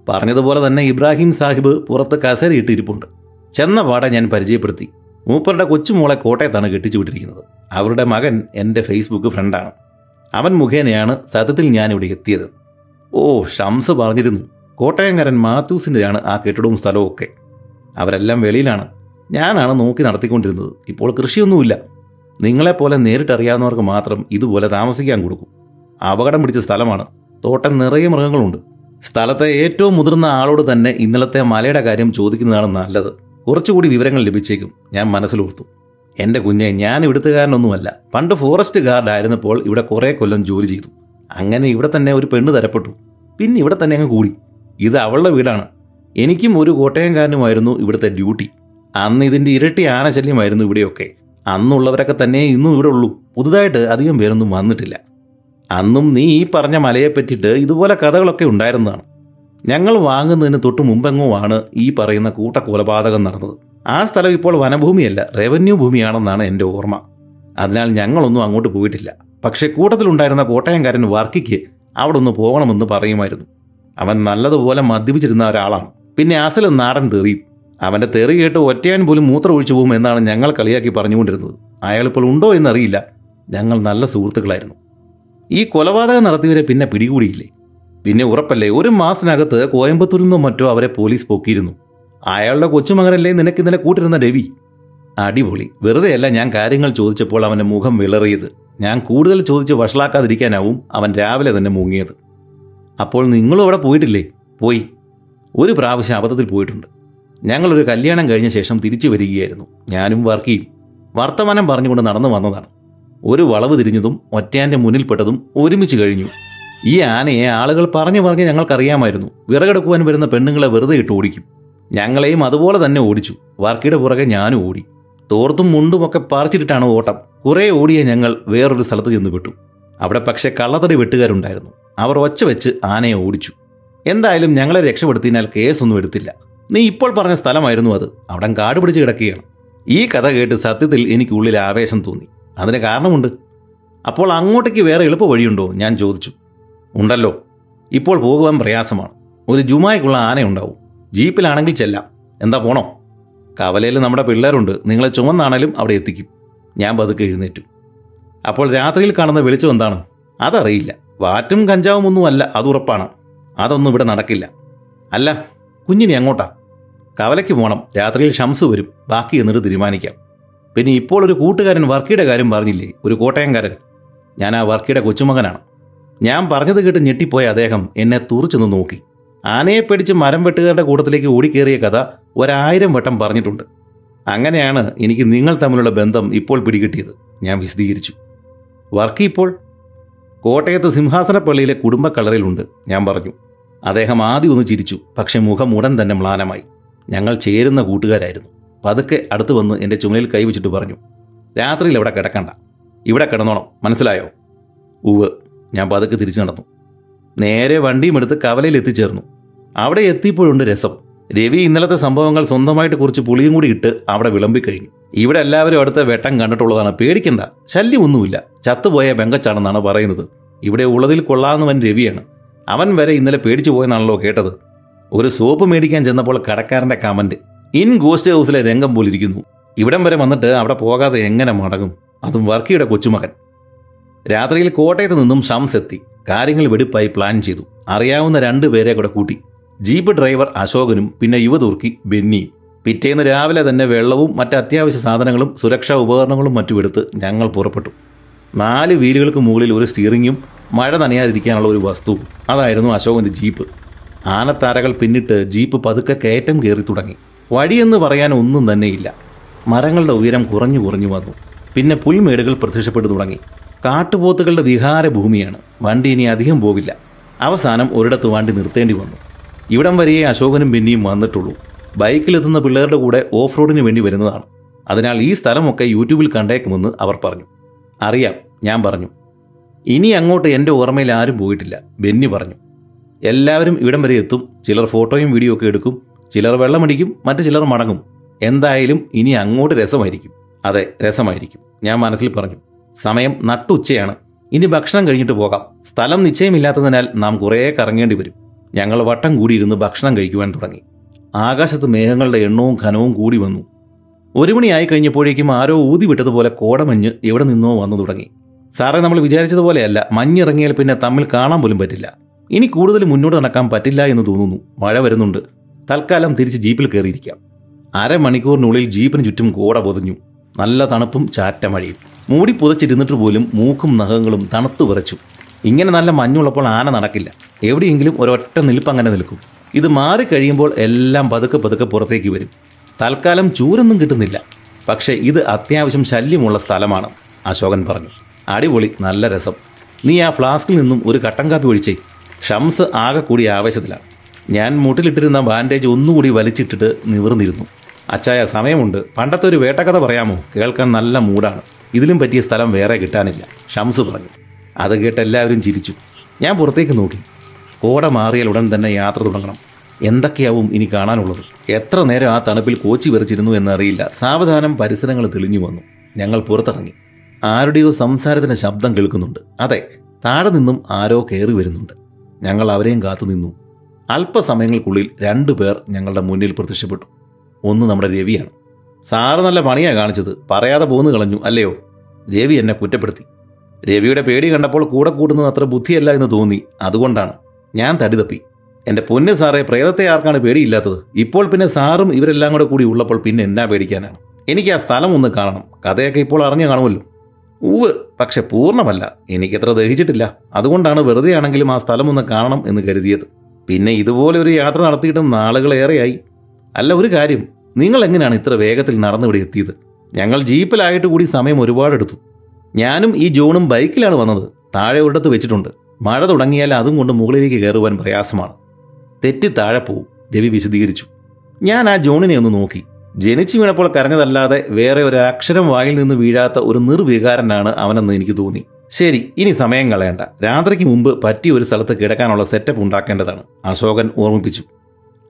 പറഞ്ഞതുപോലെ തന്നെ ഇബ്രാഹിം സാഹിബ് പുറത്ത് കസരയിട്ട് ഇരിപ്പുണ്ട് ചെന്ന പാടെ ഞാൻ പരിചയപ്പെടുത്തി. മൂപ്പരുടെ കൊച്ചുമോളെ കോട്ടയത്താണ് കെട്ടിച്ചു വിട്ടിരിക്കുന്നത്. അവരുടെ മകൻ എന്റെ ഫേസ്ബുക്ക് ഫ്രണ്ടാണ് അവൻ മുഖേനയാണ് സത്യത്തിൽ ഞാനിവിടെ എത്തിയത്. ഓ ഷംസ് പറഞ്ഞിരുന്നു. കോട്ടയംകാരൻ മാത്യൂസിന്റെയാണ് ആ കെട്ടിടവും സ്ഥലവും ഒക്കെ. അവരെല്ലാം വെളിയിലാണ്. ഞാനാണ് നോക്കി നടത്തിക്കൊണ്ടിരുന്നത്. ഇപ്പോൾ കൃഷിയൊന്നുമില്ല. നിങ്ങളെപ്പോലെ നേരിട്ടറിയാവുന്നവർക്ക് മാത്രം ഇതുപോലെ താമസിക്കാൻ കൊടുക്കും. അപകടം പിടിച്ച സ്ഥലമാണ്. തോട്ടം നിറയെ മൃഗങ്ങളുണ്ട്. സ്ഥലത്തെ ഏറ്റവും മുതിർന്ന ആളോട് തന്നെ ഇന്നലത്തെ മലയുടെ കാര്യം ചോദിക്കുന്നതാണ് നല്ലത്. കുറച്ചുകൂടി വിവരങ്ങൾ ലഭിച്ചേക്കും. ഞാൻ മനസ്സിലോർത്തു. എന്റെ കുഞ്ഞെ ഞാൻ ഇവിടുത്തുകാരനൊന്നുമല്ല. പണ്ട് ഫോറസ്റ്റ് ഗാർഡ് ആയിരുന്നപ്പോൾ ഇവിടെ കുറേ കൊല്ലം ജോലി ചെയ്തു. അങ്ങനെ ഇവിടെ തന്നെ ഒരു പെണ്ണ് തരപ്പെട്ടു. പിന്നെ ഇവിടെ തന്നെ അങ്ങ് കൂടി. ഇത് അവളുടെ വീടാണ്. എനിക്കും ഒരു കോട്ടയംകാരനുമായിരുന്നു ഇവിടുത്തെ ഡ്യൂട്ടി. അന്ന് ഇതിന്റെ ഇരട്ടി ആനശല്യമായിരുന്നു ഇവിടെയൊക്കെ. അന്നുള്ളവരൊക്കെ തന്നെ ഇന്നും ഇവിടെ ഉള്ളൂ. പുതുതായിട്ട് അധികം പേരൊന്നും വന്നിട്ടില്ല. അന്നും നീ ഈ പറഞ്ഞ മലയെ പറ്റിയിട്ട് ഇതുപോലെ കഥകളൊക്കെ ഉണ്ടായിരുന്നതാണ്. ഞങ്ങൾ വാങ്ങുന്നതിന് തൊട്ട് മുമ്പെങ്ങോ ആണ് ഈ പറയുന്ന കൂട്ട കൊലപാതകം നടന്നത്? ആ സ്ഥലം ഇപ്പോൾ വനഭൂമിയല്ല റവന്യൂ ഭൂമിയാണെന്നാണ് എന്റെ ഓർമ്മ. അതിനാൽ ഞങ്ങളൊന്നും അങ്ങോട്ട് പോയിട്ടില്ല. പക്ഷേ കൂട്ടത്തിലുണ്ടായിരുന്ന കോട്ടയംകാരൻ വർക്കിക്ക് അവിടെ ഒന്ന് പോകണമെന്ന് പറയുമായിരുന്നു. അവൻ നല്ലതുപോലെ മദ്യപിച്ചിരുന്ന ഒരാളാണ്. പിന്നെ അസലും നാടൻ തെറിയും. അവന്റെ തെറി കേട്ട് ഒറ്റയാൻ പോലും മൂത്ര ഒഴിച്ചു പോകും എന്നാണ് ഞങ്ങൾ കളിയാക്കി പറഞ്ഞുകൊണ്ടിരുന്നത്. അയാളിപ്പോൾ ഉണ്ടോ എന്നറിയില്ല. ഞങ്ങൾ നല്ല സുഹൃത്തുക്കളായിരുന്നു. ഈ കൊലപാതകം നടത്തിയവരെ പിന്നെ പിടികൂടിയില്ലേ? പിന്നെ ഉറപ്പല്ലേ ഒരു മാസത്തിനകത്ത് കോയമ്പത്തൂരിൽ നിന്നും മറ്റോ അവരെ പോലീസ് പൊക്കിയിരുന്നു. അയാളുടെ കൊച്ചുമകനല്ലേ നിനക്ക് ഇന്നലെ കൂട്ടിരുന്ന രവി? അടിപൊളി. വെറുതെയല്ല ഞാൻ കാര്യങ്ങൾ ചോദിച്ചപ്പോൾ അവന്റെ മുഖം വിളറിയത്. ഞാൻ കൂടുതൽ ചോദിച്ച് വഷളാക്കാതിരിക്കാനാവും അവൻ രാവിലെ തന്നെ മുങ്ങിയത്. അപ്പോൾ നിങ്ങളും അവിടെ പോയിട്ടില്ലേ? പോയി. ഒരു പ്രാവശ്യം അബദ്ധത്തിൽ പോയിട്ടുണ്ട്. ഞങ്ങളൊരു കല്യാണം കഴിഞ്ഞ ശേഷം തിരിച്ചു വരികയായിരുന്നു. ഞാനും വർക്കിയും വർത്തമാനം പറഞ്ഞുകൊണ്ട് നടന്നു വന്നതാണ്. ഒരു വളവ് തിരിഞ്ഞതും ഒറ്റയാന്റെ മുന്നിൽപ്പെട്ടതും ഒരുമിച്ച് കഴിഞ്ഞു. ഈ ആനയെ ആളുകൾ പറഞ്ഞു പറഞ്ഞ് ഞങ്ങൾക്കറിയാമായിരുന്നു. വിറകെടുക്കുവാൻ വരുന്ന പെണ്ണുങ്ങളെ വെറുതെ ഇട്ട് ഓടിക്കും. ഞങ്ങളെയും അതുപോലെ തന്നെ ഓടിച്ചു. വർക്കിയുടെ പുറകെ ഞാനും ഓടി. തോർത്തും മുണ്ടുമൊക്കെ പറിച്ചിട്ടിട്ടാണ് ഓട്ടം. കുറേ ഓടിയ ഞങ്ങൾ വേറൊരു സ്ഥലത്ത് ചെന്ന് വിട്ടു അവിടെ പക്ഷേ കള്ളത്തടി വെട്ടുകാരുണ്ടായിരുന്നു. അവർ ഒച്ച വെച്ച് ആനയെ ഓടിച്ചു. എന്തായാലും ഞങ്ങളെ രക്ഷപ്പെടുത്തിയാൽ കേസൊന്നും എടുത്തില്ല. നീ ഇപ്പോൾ പറഞ്ഞ സ്ഥലമായിരുന്നു അത്. അവിടെ കാട് പിടിച്ച് കിടക്കുകയാണ്. ഈ കഥ കേട്ട് സത്യത്തിൽ എനിക്ക് ഉള്ളിൽ ആവേശം തോന്നി. അതിന് കാരണമുണ്ട്. അപ്പോൾ അങ്ങോട്ടേക്ക് വേറെ എളുപ്പ വഴിയുണ്ടോ ഞാൻ ചോദിച്ചു. ഉണ്ടല്ലോ. ഇപ്പോൾ പോകുവാൻ പ്രയാസമാണ്. ഒരു ജുമായ്ക്കുള്ള ആനയുണ്ടാവും ജീപ്പിലാണെങ്കിൽ ചെല്ലാം. എന്താ പോണോ? കവലയിൽ നമ്മുടെ പിള്ളേരുണ്ട്. നിങ്ങളെ ചുമന്നാണേലും അവിടെ എത്തിക്കും. ഞാൻ പതുക്കെ എഴുന്നേറ്റു. അപ്പോൾ രാത്രിയിൽ കാണുന്ന വെളിച്ചം എന്താണ്? അതറിയില്ല. വാറ്റും കഞ്ചാവും ഒന്നും അല്ല അതുറപ്പാണ് അതൊന്നും ഇവിടെ നടക്കില്ല. അല്ല കുഞ്ഞിനി അങ്ങോട്ടാ. കവലയ്ക്ക് പോകണം രാത്രിയിൽ ഷംസ് വരും. ബാക്കി എന്നിട്ട് തീരുമാനിക്കാം. പിന്നെ ഇപ്പോൾ ഒരു കൂട്ടുകാരൻ വർക്കിയുടെ കാര്യം പറഞ്ഞില്ലേ? ഒരു കോട്ടയംകാരൻ. ഞാൻ ആ വർക്കിയുടെ കൊച്ചുമകനാണ്. ഞാൻ പറഞ്ഞത് കേട്ട് ഞെട്ടിപ്പോയ അദ്ദേഹം എന്നെ തുറച്ചെന്ന് നോക്കി. ആനയെ പിടിച്ച് മരം വെട്ടുകാരുടെ കൂട്ടത്തിലേക്ക് ഓടിക്കേറിയ കഥ ഒരായിരം വട്ടം പറഞ്ഞിട്ടുണ്ട്. അങ്ങനെയാണ് എനിക്ക് നിങ്ങൾ തമ്മിലുള്ള ബന്ധം ഇപ്പോൾ പിടികിട്ടിയത്. ഞാൻ വിശദീകരിച്ചു. വർക്കി ഇപ്പോൾ കോട്ടയത്ത് സിംഹാസനപ്പള്ളിയിലെ കുടുംബ കളറിലുണ്ട് ഞാൻ പറഞ്ഞു. അദ്ദേഹം ആദ്യം ഒന്ന് ചിരിച്ചു പക്ഷെ മുഖം ഉടൻ തന്നെ മ്ലാനമായി. ഞങ്ങൾ ചേരുന്ന കൂട്ടുകാരായിരുന്നു. പതുക്കെ അടുത്ത് വന്ന് എന്റെ ചുമലിൽ കൈവച്ചിട്ട് പറഞ്ഞു രാത്രിയിൽ ഇവിടെ കിടക്കണ്ട? ഇവിടെ കിടന്നോണം മനസ്സിലായോ? ഉവ് ഞാൻ പതുക്കെ തിരിച്ചു നടന്നു. നേരെ വണ്ടിയും എടുത്ത് കവലയിൽ എത്തിച്ചേർന്നു. അവിടെ എത്തിയപ്പോഴുണ്ട് രസം. രവി ഇന്നലത്തെ സംഭവങ്ങൾ സ്വന്തമായിട്ട് കുറച്ച് പുളിയും കൂടി ഇട്ട് അവിടെ വിളമ്പിക്കഴിഞ്ഞു ഇവിടെ എല്ലാവരും അടുത്ത വെട്ടം കണ്ടിട്ടുള്ളതാണ് പേടിക്കണ്ട ശല്യമൊന്നുമില്ല. ചത്തുപോയ ബെങ്കച്ചാണെന്നാണ് പറയുന്നത്. ഇവിടെ ഉള്ളതിൽ കൊള്ളാവുന്നവൻ രവിയാണ്. അവൻ വരെ ഇന്നലെ പേടിച്ചു പോയെന്നാണല്ലോ കേട്ടത്. ഒരു സോപ്പ് മേടിക്കാൻ ചെന്നപ്പോൾ കടക്കാരന്റെ കമന്റ് ഇൻ ഗോസ്റ്റ് ഹൗസിലെ രംഗം പോലിരിക്കുന്നു. ഇവിടം വരെ വന്നിട്ട് അവിടെ പോകാതെ എങ്ങനെ മടങ്ങും? അതും വർക്കിയുടെ കൊച്ചുമകൻ. രാത്രിയിൽ കോട്ടയത്ത് നിന്നും ഷംസ് എത്തി. കാര്യങ്ങൾ വെടിപ്പായി പ്ലാൻ ചെയ്തു. അറിയാവുന്ന രണ്ടു പേരെ കൂടെ കൂട്ടി. ജീപ്പ് ഡ്രൈവർ അശോകനും പിന്നെ യുവതുർക്കി ബെന്നിയും. പിറ്റേന്ന് രാവിലെ തന്നെ വെള്ളവും മറ്റ് അത്യാവശ്യ സാധനങ്ങളും സുരക്ഷാ ഉപകരണങ്ങളും മറ്റും എടുത്ത് ഞങ്ങൾ പുറപ്പെട്ടു. നാല് വീലുകൾക്ക് മുകളിൽ ഒരു സ്റ്റിയറിങ്ങും മഴ നനയാതിരിക്കാനുള്ള ഒരു വസ്തു. അതായിരുന്നു അശോകന്റെ ജീപ്പ്. ആനത്താരകൾ പിന്നിട്ട് ജീപ്പ് പതുക്കെ കയറ്റം കയറി തുടങ്ങി. വഴിയെന്ന് പറയാൻ ഒന്നും തന്നെയില്ല. മരങ്ങളുടെ ഉയരം കുറഞ്ഞു കുറഞ്ഞു വന്നു. പിന്നെ പുൽമേടുകൾ പ്രത്യക്ഷപ്പെട്ടു തുടങ്ങി. കാട്ടുപോത്തുകളുടെ വിഹാര ഭൂമിയാണ് വണ്ടി ഇനി അധികം പോകില്ല അവസാനം ഒരിടത്ത് വണ്ടി നിർത്തേണ്ടി വന്നു. ഇവിടം വരെയേ അശോകനും പിന്നെയും വന്നിട്ടുള്ളൂ. ബൈക്കിലെത്തുന്ന പിള്ളേരുടെ കൂടെ ഓഫ് റോഡിന് വേണ്ടി വരുന്നതാണ്. അതിനാൽ ഈ സ്ഥലമൊക്കെ യൂട്യൂബിൽ കണ്ടേക്കുമെന്ന് അവർ പറഞ്ഞു. അറിയാം ഞാൻ പറഞ്ഞു. ഇനി അങ്ങോട്ട് എന്റെ ഓർമ്മയിൽ ആരും പോയിട്ടില്ല. ബെന്നി പറഞ്ഞു. എല്ലാവരും ഇവിടം വരെ എത്തും. ചിലർ ഫോട്ടോയും വീഡിയോ ഒക്കെ എടുക്കും. ചിലർ വെള്ളമടിക്കും. മറ്റു ചിലർ മടങ്ങും. എന്തായാലും ഇനി അങ്ങോട്ട് രസമായിരിക്കും. അതെ രസമായിരിക്കും. ഞാൻ മനസ്സിൽ പറഞ്ഞു. സമയം നട്ടുച്ചയാണ്. ഇനി ഭക്ഷണം കഴിഞ്ഞിട്ട് പോകാം. സ്ഥലം നിശ്ചയമില്ലാത്തതിനാൽ നാം കുറേ കറങ്ങേണ്ടി വരും. ഞങ്ങൾ വട്ടം കൂടിയിരുന്ന് ഭക്ഷണം കഴിക്കുവാൻ തുടങ്ങി. ആകാശത്ത് മേഘങ്ങളുടെ എണ്ണവും ഘനവും കൂടി വന്നു. ഒരു മണിയായി കഴിഞ്ഞപ്പോഴേക്കും ആരോ ഊതി വിട്ടതുപോലെ കോടമഞ്ഞ് എവിടെ നിന്നോ വന്നു തുടങ്ങി. സാറേ നമ്മൾ വിചാരിച്ചതുപോലെയല്ല മഞ്ഞിറങ്ങിയാൽ പിന്നെ തമ്മിൽ കാണാൻ പോലും പറ്റില്ല. ഇനി കൂടുതൽ മുന്നോട്ട് നടക്കാൻ പറ്റില്ല എന്ന് തോന്നുന്നു. മഴ വരുന്നുണ്ട്. തൽക്കാലം തിരിച്ച് ജീപ്പിൽ കയറിയിരിക്കാം. അരമണിക്കൂറിനുള്ളിൽ ജീപ്പിന് ചുറ്റും കൂട പൊതിഞ്ഞു. നല്ല തണുപ്പും ചാറ്റ മഴയും മൂടി പുതച്ചിരുന്നിട്ട് പോലും മൂക്കും നഖങ്ങളും തണുത്തു വിറച്ചു. ഇങ്ങനെ നല്ല മഞ്ഞുള്ളപ്പോൾ ആന നടക്കില്ല. എവിടെയെങ്കിലും ഒരൊറ്റ നിൽപ്പ് അങ്ങനെ നിൽക്കും. ഇത് മാറിക്കഴിയുമ്പോൾ എല്ലാം പതുക്കെ പതുക്കെ പുറത്തേക്ക് വരും. തൽക്കാലം ചൂരൊന്നും കിട്ടുന്നില്ല. പക്ഷേ ഇത് അത്യാവശ്യം ശല്യമുള്ള സ്ഥലമാണ് അശോകൻ പറഞ്ഞു. അടിപൊളി നല്ല രസം. നീ ആ ഫ്ലാസ്കിൽ നിന്നും ഒരു കട്ടൻ കാപ്പി ഒഴിച്ചേ. ഷംസ് ആകെ കൂടി ആവേശത്തിലാണ് ഞാൻ മുട്ടിലിട്ടിരുന്ന ബാൻഡേജ് ഒന്നുകൂടി വലിച്ചിട്ടിട്ട് നിവർന്നിരുന്നു. അച്ചായ സമയമുണ്ട്. പണ്ടത്തെ ഒരു വേട്ടക്കഥ പറയാമോ? കേൾക്കാൻ നല്ല മൂടാണ് ഇതിലും പറ്റിയ സ്ഥലം വേറെ കിട്ടാനില്ല. ഷംസ് പറഞ്ഞു. അത് കേട്ട് എല്ലാവരും ചിരിച്ചു. ഞാൻ പുറത്തേക്ക് നോക്കി. കോട മാറിയാൽ ഉടൻ തന്നെ യാത്ര തുടങ്ങണം. എന്തൊക്കെയാവും ഇനി കാണാനുള്ളത്? എത്ര നേരം ആ തണുപ്പിൽ കോച്ചി വരച്ചിരുന്നു എന്നറിയില്ല. സാവധാനം പരിസരങ്ങൾ തെളിഞ്ഞു വന്നു. ഞങ്ങൾ പുറത്തിറങ്ങി. ആരുടെയോ സംസാരത്തിന്റെ ശബ്ദം കേൾക്കുന്നുണ്ട്. അതെ താഴെ നിന്നും ആരോ കയറി വരുന്നുണ്ട്. ഞങ്ങൾ അവരെയും കാത്തുനിന്നു അല്പസമയങ്ങൾക്കുള്ളിൽ രണ്ടു പേർ ഞങ്ങളുടെ മുന്നിൽ പ്രത്യക്ഷപ്പെട്ടു. ഒന്ന് നമ്മുടെ രവിയാണ്. സാറ് നല്ല പണിയാ കാണിച്ചത്. പറയാതെ പോന്നു കളഞ്ഞു അല്ലയോ? രവി എന്നെ കുറ്റപ്പെടുത്തി. രവിയുടെ പേടി കണ്ടപ്പോൾ കൂടെ കൂടുന്നത് അത്ര ബുദ്ധിയല്ല എന്ന് തോന്നി. അതുകൊണ്ടാണ്. ഞാൻ തടി തപ്പി. എന്റെ പൊന്ന് സാറേ പ്രേതത്തെ ആർക്കാണ് പേടിയില്ലാത്തത്? ഇപ്പോൾ പിന്നെ സാറും ഇവരെല്ലാം കൂടെ കൂടി ഉള്ളപ്പോൾ പിന്നെ എന്നാ പേടിക്കാനാണ്? എനിക്ക് ആ സ്ഥലം ഒന്ന് കാണണം. കഥയൊക്കെ ഇപ്പോൾ അറിഞ്ഞു കാണുമല്ലോ. ഉവ് പക്ഷെ പൂർണമല്ല. എനിക്കത്ര ദഹിച്ചിട്ടില്ല. അതുകൊണ്ടാണ് വെറുതെ ആണെങ്കിലും ആ സ്ഥലം ഒന്ന് കാണണം എന്ന് കരുതിയത്. പിന്നെ ഇതുപോലെ ഒരു യാത്ര നടത്തിയിട്ടും നാളുകളേറെയായി അല്ല ഒരു കാര്യം. നിങ്ങൾ എങ്ങനെയാണ് ഇത്ര വേഗത്തിൽ നടന്നിവിടെ എത്തിയത്? ഞങ്ങൾ ജീപ്പിലായിട്ട് കൂടി സമയം ഒരുപാടെടുത്തു ഞാനും ഈ ജോണും ബൈക്കിലാണ് വന്നത്. താഴെ ഒരിടത്ത് വെച്ചിട്ടുണ്ട്. മഴ തുടങ്ങിയാൽ അതും കൊണ്ട് മുകളിലേക്ക് കയറുവാൻ പ്രയാസമാണ്. തെറ്റി താഴെ പോവും. രവി വിശദീകരിച്ചു. ഞാൻ ആ ജോണിനെ ഒന്ന് നോക്കി. ജനിച്ചു വീണപ്പോൾ കരഞ്ഞതല്ലാതെ വേറെ ഒരു അക്ഷരം വായിൽ നിന്ന് വീഴാത്ത ഒരു നിർവികാരനാണ് അവനെന്ന് എനിക്ക് തോന്നി. ശരി ഇനി സമയം കളയണ്ട. രാത്രിക്ക് മുമ്പ് പറ്റിയ ഒരു സ്ഥലത്ത് കിടക്കാനുള്ള സെറ്റപ്പ് ഉണ്ടാക്കേണ്ടതാണ്. അശോകൻ ഓർമ്മിപ്പിച്ചു.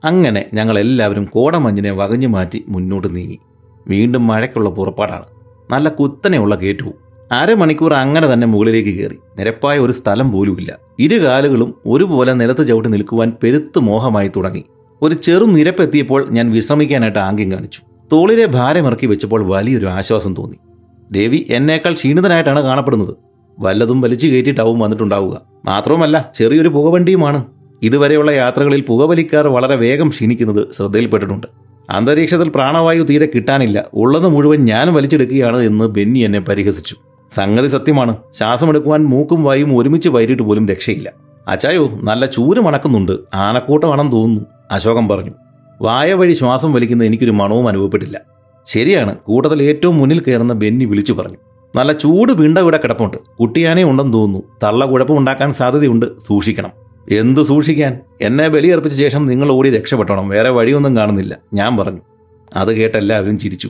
അങ്ങനെ ഞങ്ങൾ എല്ലാവരും കോടമഞ്ഞിനെ വകഞ്ഞു മാറ്റി മുന്നോട്ട് നീങ്ങി. വീണ്ടും മഴയ്ക്കുള്ള പുറപ്പാടാണ്. നല്ല കുത്തനെയുള്ള കയറ്റവും അരമണിക്കൂർ അങ്ങനെ തന്നെ മുകളിലേക്ക് കയറി. നിരപ്പായ ഒരു സ്ഥലം പോലുമില്ല. ഇരു കാലുകളും ഒരുപോലെ നിലത്ത് ചവിട്ടി നിൽക്കുവാൻ പെരുത്ത് മോഹമായി തുടങ്ങി. ഒരു ചെറു നിരപ്പെത്തിയപ്പോൾ ഞാൻ വിശ്രമിക്കാനായിട്ട് ആംഗ്യം കാണിച്ചു. തോളിലെ ഭാരമിറക്കി വെച്ചപ്പോൾ വലിയൊരു ആശ്വാസം തോന്നി. ദേവി എന്നേക്കാൾ ക്ഷീണിതനായിട്ടാണ് കാണപ്പെടുന്നത്. വല്ലതും വലിച്ചു കയറ്റിയിട്ടാവും വന്നിട്ടുണ്ടാവുക. മാത്രവുമല്ല ചെറിയൊരു പുകവണ്ടിയുമാണ്. ഇതുവരെയുള്ള യാത്രകളിൽ പുകവലിക്കാർ വളരെ വേഗം ക്ഷീണിക്കുന്നത് ശ്രദ്ധയിൽപ്പെട്ടിട്ടുണ്ട്. അന്തരീക്ഷത്തിൽ പ്രാണവായു തീരെ കിട്ടാനില്ല. ഉള്ളത് മുഴുവൻ ഞാൻ വലിച്ചെടുക്കുകയാണ് എന്ന് ബെന്നി എന്നെ പരിഹസിച്ചു. സംഗതി സത്യമാണ്. ശ്വാസമെടുക്കുവാൻ മൂക്കും വായും ഒരുമിച്ച് വൈകിട്ട് പോലും രക്ഷയില്ല. അച്ചായോ നല്ല ചൂര് മണക്കുന്നുണ്ട് ആനക്കൂട്ടമാണെന്ന് തോന്നുന്നു. അശോകൻ പറഞ്ഞു വായ വഴി ശ്വാസം വലിക്കുന്ന എനിക്കൊരു മണവും അനുഭവപ്പെട്ടില്ല. ശരിയാണ് കൂട്ടത്തിൽ ഏറ്റവും മുന്നിൽ കയറുന്ന ബെന്നി വിളിച്ചു പറഞ്ഞു. നല്ല ചൂട് വീണ്ട ഇവിടെ കിടപ്പുണ്ട്. കുട്ടിയാനേ ഉണ്ടെന്ന് തോന്നുന്നു. തള്ള കുഴപ്പമുണ്ടാക്കാൻ സാധ്യതയുണ്ട്. സൂക്ഷിക്കണം. എന്തു സൂക്ഷിക്കാൻ? എന്നെ ബലിയർപ്പിച്ച ശേഷം നിങ്ങൾ ഓടി രക്ഷപ്പെട്ടണം വേറെ വഴിയൊന്നും കാണുന്നില്ല. ഞാൻ പറഞ്ഞു. അത് കേട്ടെല്ലാവരും ചിരിച്ചു.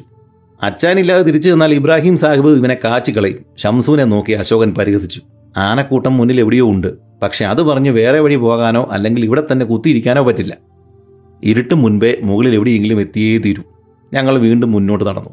അച്ചാനില്ലാതെ തിരിച്ചു ചെന്നാൽ ഇബ്രാഹിം സാഹിബ് ഇവനെ കാച്ചിക്കളയും ഷംസുവിനെ നോക്കി അശോകൻ പരിഹസിച്ചു. ആനക്കൂട്ടം മുന്നിൽ എവിടെയോ ഉണ്ട്. പക്ഷെ അത് പറഞ്ഞ് വേറെ വഴി പോകാനോ അല്ലെങ്കിൽ ഇവിടെ തന്നെ കുത്തിയിരിക്കാനോ പറ്റില്ല. ഇരുട്ട് മുൻപേ മുകളിൽ എവിടെയെങ്കിലും എത്തിയേ തീരൂ. ഞങ്ങൾ വീണ്ടും മുന്നോട്ട് നടന്നു.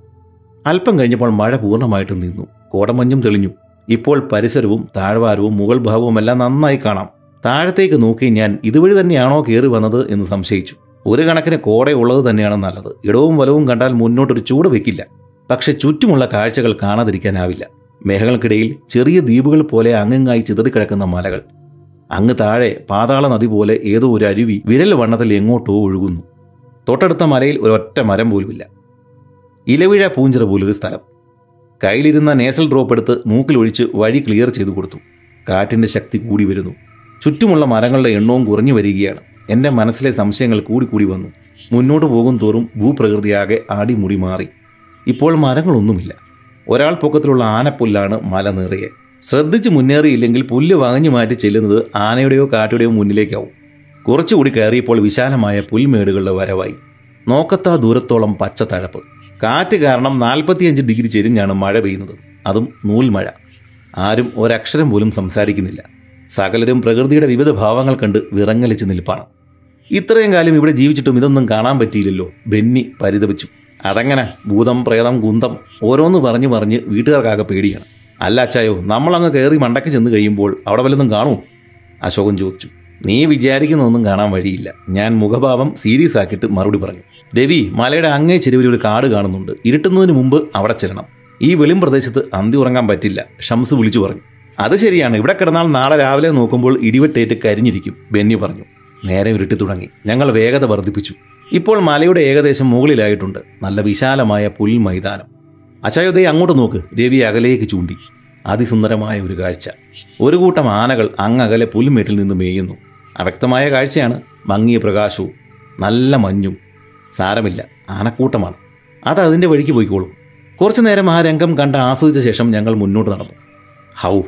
അല്പം കഴിഞ്ഞപ്പോൾ മഴ പൂർണമായിട്ടും നിന്നു. കോടമഞ്ഞും തെളിഞ്ഞു. ഇപ്പോൾ പരിസരവും താഴ്വാരവും മുകൾ ഭാവവും എല്ലാം നന്നായി കാണാം. താഴത്തേക്ക് നോക്കി ഞാൻ ഇതുവഴി തന്നെയാണോ കയറി വന്നത് എന്ന് സംശയിച്ചു. ഒരു കണക്കിന് കോടയുള്ളത് തന്നെയാണ് നല്ലത്. ഇടവും വലവും കണ്ടാൽ മുന്നോട്ടൊരു ചൂട് വെക്കില്ല. പക്ഷെ ചുറ്റുമുള്ള കാഴ്ചകൾ കാണാതിരിക്കാനാവില്ല. മേഘങ്ങൾക്കിടയിൽ ചെറിയ ദ്വീപുകൾ പോലെ അങ്ങിങ്ങായി ചിതറിക്കിടക്കുന്ന മലകൾ. അങ്ങ് താഴെ പാതാള നദി പോലെ ഏതോ ഒരു അരുവി വിരൽ വണ്ണത്തിൽ എങ്ങോട്ടോ ഒഴുകുന്നു. തൊട്ടടുത്ത മലയിൽ ഒരൊറ്റ മരം പോലുമില്ല. ഇലവിഴ പൂഞ്ചിറ പോലൊരു സ്ഥലം. കയ്യിലിരുന്ന നേസൽ ഡ്രോപ്പ് എടുത്ത് മൂക്കിലൊഴിച്ച് വഴി ക്ലിയർ ചെയ്തു കൊടുത്തു. കാറ്റിന്റെ ശക്തി കൂടി വരുന്നു. ചുറ്റുമുള്ള മരങ്ങളുടെ എണ്ണവും കുറഞ്ഞു വരികയാണ്. എന്റെ മനസ്സിലെ സംശയങ്ങൾ കൂടി കൂടി വന്നു. മുന്നോട്ട് പോകും തോറും ഭൂപ്രകൃതിയാകെ ആടിമുടി മാറി. ഇപ്പോൾ മരങ്ങളൊന്നുമില്ല. ഒരാൾ പൊക്കത്തിലുള്ള ആനപ്പുല്ലാണ് മല നിറയെ. ശ്രദ്ധിച്ച് മുന്നേറിയില്ലെങ്കിൽ പുല്ല് വാങ്ങി മാറ്റി ചെല്ലുന്നത് ആനയുടെയോ കാറ്റുടെയോ മുന്നിലേക്കാവും. കുറച്ചുകൂടി കയറിയപ്പോൾ വിശാലമായ പുൽമേടുകളുടെ വരവായി. നോക്കത്താ ദൂരത്തോളം പച്ച തഴപ്പ്. കാറ്റ് കാരണം നാൽപ്പത്തിയഞ്ച് ഡിഗ്രി ചെരിഞ്ഞാണ് മഴ പെയ്യുന്നത്. അതും നൂൽമഴ. ആരും ഒരക്ഷരം പോലും സംസാരിക്കുന്നില്ല. സകലരും പ്രകൃതിയുടെ വിവിധ ഭാവങ്ങൾ കണ്ട് വിറങ്ങലിച്ച് നിൽപ്പാണ്. ഇത്രയും കാലം ഇവിടെ ജീവിച്ചിട്ടും ഇതൊന്നും കാണാൻ പറ്റിയില്ലല്ലോ. ബെന്നി പരിതപിച്ചു. അതങ്ങനെ ഭൂതം പ്രേതം കുന്തം ഓരോന്ന് പറഞ്ഞു പറഞ്ഞ് വീട്ടുകാർക്കാകെ പേടിയാണ്. അല്ല അച്ചായോ നമ്മളങ്ങ് കയറി മണ്ടക്ക് ചെന്ന് കഴിയുമ്പോൾ അവിടെ വല്ലതും കാണുമോ അശോകൻ ചോദിച്ചു. നീ വിചാരിക്കുന്നൊന്നും കാണാൻ വഴിയില്ല. ഞാൻ മുഖഭാവം സീരിയസ് ആക്കിയിട്ട് മറുപടി പറഞ്ഞു. രവി മലയുടെ അങ്ങേ ചെരുവിൽ ഒരു കാട് കാണുന്നുണ്ട്. ഇരുട്ടുന്നതിന് മുമ്പ് അവിടെ ചെല്ലണം. ഈ വെളിം പ്രദേശത്ത് അന്തി ഉറങ്ങാൻ പറ്റില്ല ഷംസ് വിളിച്ചു പറഞ്ഞു. അത് ശരിയാണ് ഇവിടെ കിടന്നാൽ നാളെ രാവിലെ നോക്കുമ്പോൾ ഇടിവെട്ടേറ്റ് കരിഞ്ഞിരിക്കും ബെന്നി പറഞ്ഞു. നേരെ ഇരുട്ടി തുടങ്ങി. ഞങ്ങൾ വേഗത വർദ്ധിപ്പിച്ചു. ഇപ്പോൾ മലയുടെ ഏകദേശം മുകളിലായിട്ടുണ്ട്. നല്ല വിശാലമായ പുൽ മൈതാനം അച്ചായുദേ അങ്ങോട്ട് നോക്ക്. രവി അകലേക്ക് ചൂണ്ടി. അതിസുന്ദരമായ ഒരു കാഴ്ച. ഒരു കൂട്ടം ആനകൾ അങ്ങകലെ പുൽമേട്ടിൽ നിന്ന് മേയുന്നു. അവ്യക്തമായ കാഴ്ചയാണ്. മങ്ങിയ പ്രകാശവും. നല്ല മഞ്ഞും. സാരമില്ല. ആനക്കൂട്ടമാണ്. അത് അതിന്റെ വഴിക്ക് പോയിക്കോളും. കുറച്ചു നേരം ആ രംഗം കണ്ട് ആസ്വദിച്ച ശേഷം ഞങ്ങൾ മുന്നോട്ട് നടന്നു. ഹൗ!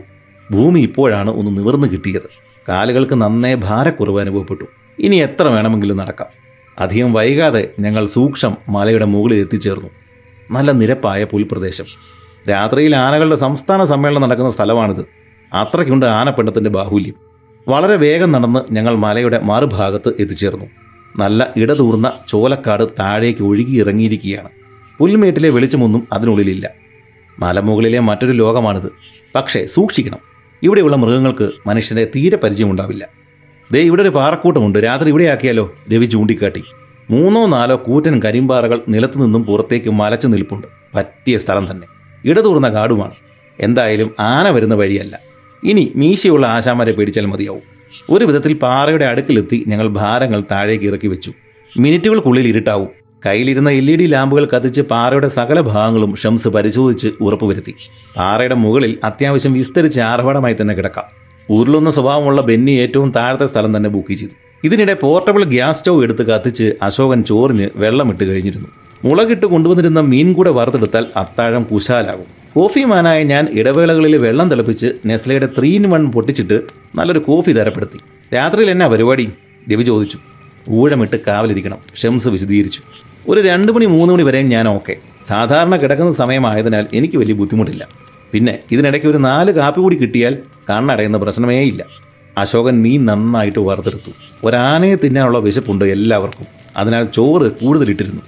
ഭൂമി ഇപ്പോഴാണ് ഒന്ന് നിവർന്നു കിട്ടിയത്. കാലുകൾക്ക് നന്നേ ഭാരക്കുറവ് അനുഭവപ്പെട്ടു. ഇനി എത്ര വേണമെങ്കിലും നടക്കാം. അധികം വൈകാതെ ഞങ്ങൾ സൂക്ഷം മലയുടെ മുകളിൽ എത്തിച്ചേർന്നു. നല്ല നിരപ്പായ പുൽപ്രദേശം. രാത്രിയിൽ ആനകളുടെ സംസ്ഥാന സമ്മേളനം നടക്കുന്ന സ്ഥലമാണിത്. അത്രയ്ക്കുണ്ട് ആനപ്പെണ്ണത്തിന്റെ ബാഹുല്യം. വളരെ വേഗം നടന്ന് ഞങ്ങൾ മലയുടെ മറുഭാഗത്ത് എത്തിച്ചേർന്നു. നല്ല ഇടതൂർന്ന ചോലക്കാട് താഴേക്ക് ഒഴുകി ഇറങ്ങിയിരിക്കുകയാണ് പുൽമേട്ടിലെ വെളിച്ചമൊന്നും അതിനുള്ളിലില്ല. മലമുകളിലെ മറ്റൊരു ലോകമാണിത്. പക്ഷേ സൂക്ഷിക്കണം. ഇവിടെയുള്ള മൃഗങ്ങൾക്ക് മനുഷ്യന്റെ തീരെ പരിചയമുണ്ടാവില്ല. ദേ ഇവിടെ ഒരു പാറക്കൂട്ടമുണ്ട്. രാത്രി ഇവിടെയാക്കിയാലോ രവി ചൂണ്ടിക്കാട്ടി. മൂന്നോ നാലോ കൂറ്റൻ കരിമ്പാറകൾ നിലത്തു നിന്നും പുറത്തേക്ക് മലച്ചു നിൽപ്പുണ്ട്. പറ്റിയ സ്ഥലം തന്നെ. ഇടതൂർന്ന കാടുമാണ്. എന്തായാലും ആന വരുന്ന വഴിയല്ല. ഇനി മീശയുള്ള ആശാമാരെ പേടിച്ചാൽ മതിയാവും. ഒരു വിധത്തിൽ പാറയുടെ അടുക്കിലെത്തി ഞങ്ങൾ ഭാരങ്ങൾ താഴേക്ക് ഇറക്കി വെച്ചു. മിനിറ്റുകൾക്കുള്ളിൽ ഇരുട്ടാവും. കയ്യിലിരുന്ന എൽ ഇ ഡി ലാമ്പുകൾ കത്തിച്ച് പാറയുടെ സകല ഭാഗങ്ങളും ഷംസ് പരിശോധിച്ച് ഉറപ്പുവരുത്തി പാറയുടെ മുകളിൽ അത്യാവശ്യം വിസ്തരിച്ച് ആർഭാടമായി തന്നെ കിടക്കാം. ഉരുളുന്ന സ്വഭാവമുള്ള ബെന്നി ഏറ്റവും താഴത്തെ സ്ഥലം തന്നെ ബുക്ക് ചെയ്തു. ഇതിനിടെ പോർട്ടബിൾ ഗ്യാസ് സ്റ്റൗ എടുത്ത് കത്തിച്ച് അശോകൻ ചോറിന് വെള്ളമിട്ട് കഴിഞ്ഞിരുന്നു. മുളകിട്ട് കൊണ്ടുവന്നിരുന്ന മീൻ കൂടെ വറുത്തെടുത്താൽ അത്താഴം കുശാലാകും. കോഫി മാനായ ഞാൻ ഇടവേളകളിൽ വെള്ളം തിളപ്പിച്ച് നെസ്ലയുടെ ത്രീ ഇൻ വൺ പൊട്ടിച്ചിട്ട് നല്ലൊരു കോഫി തരപ്പെടുത്തി. രാത്രിയിൽ എന്നാ പരിപാടി? രവി ചോദിച്ചു. ഊഴമിട്ട് കാവലിരിക്കണം. ഷംസ് വിശദീകരിച്ചു. ഒരു രണ്ട് മണി മൂന്ന് മണി വരെയും ഞാൻ ഓക്കെ. സാധാരണ കിടക്കുന്ന സമയമായതിനാൽ എനിക്ക് വലിയ ബുദ്ധിമുട്ടില്ല. പിന്നെ ഇതിനിടയ്ക്ക് ഒരു നാല് കാപ്പി കൂടി കിട്ടിയാൽ കണ്ണടയുന്ന പ്രശ്നമേ ഇല്ല അശോകൻ മീൻ നന്നായിട്ട് വറുത്തെടുത്തു. ഒരാനയെ തിന്നാനുള്ള വിശപ്പുണ്ട് എല്ലാവർക്കും. അതിനാൽ ചോറ് കൂടുതലിട്ടിരുന്നു.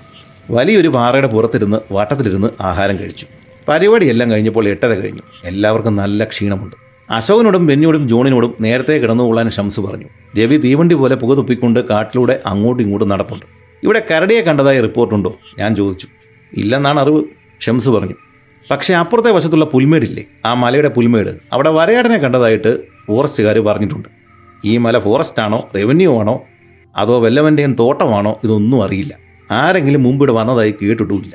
വലിയൊരു പാറയുടെ പുറത്തിരുന്ന് വട്ടത്തിലിരുന്ന് ആഹാരം കഴിച്ചു. പരിപാടിയെല്ലാം കഴിഞ്ഞപ്പോൾ എട്ടര കഴിഞ്ഞു. എല്ലാവർക്കും നല്ല ക്ഷീണമുണ്ട്. അശോകനോടും ബെന്നിയോടും ജോണിനോടും നേരത്തെ കിടന്നുകൊള്ളാൻ ഷംസ് പറഞ്ഞു. രവി തീവണ്ടി പോലെ പുക തുപ്പിക്കൊണ്ട് കാട്ടിലൂടെ അങ്ങോട്ടും ഇങ്ങോട്ടും നടപ്പുണ്ട്. ഇവിടെ കരടിയെ കണ്ടതായി റിപ്പോർട്ടുണ്ടോ ഞാൻ ചോദിച്ചു. ഇല്ലെന്നാണ് അറിവ് ഷംസ് പറഞ്ഞു. പക്ഷേ അപ്പുറത്തെ വശത്തുള്ള പുൽമേടില്ലേ? ആ മലയുടെ പുൽമേട്. അവിടെ വരയാടനെ കണ്ടതായിട്ട് ഫോറസ്റ്റുകാർ പറഞ്ഞിട്ടുണ്ട്. ഈ മല ഫോറസ്റ്റ് ആണോ റവന്യൂ ആണോ അതോ വല്ലവന്റെയും തോട്ടമാണോ ഇതൊന്നും അറിയില്ല. ആരെങ്കിലും മുമ്പിടെ വന്നതായി കേട്ടിട്ടുമില്ല.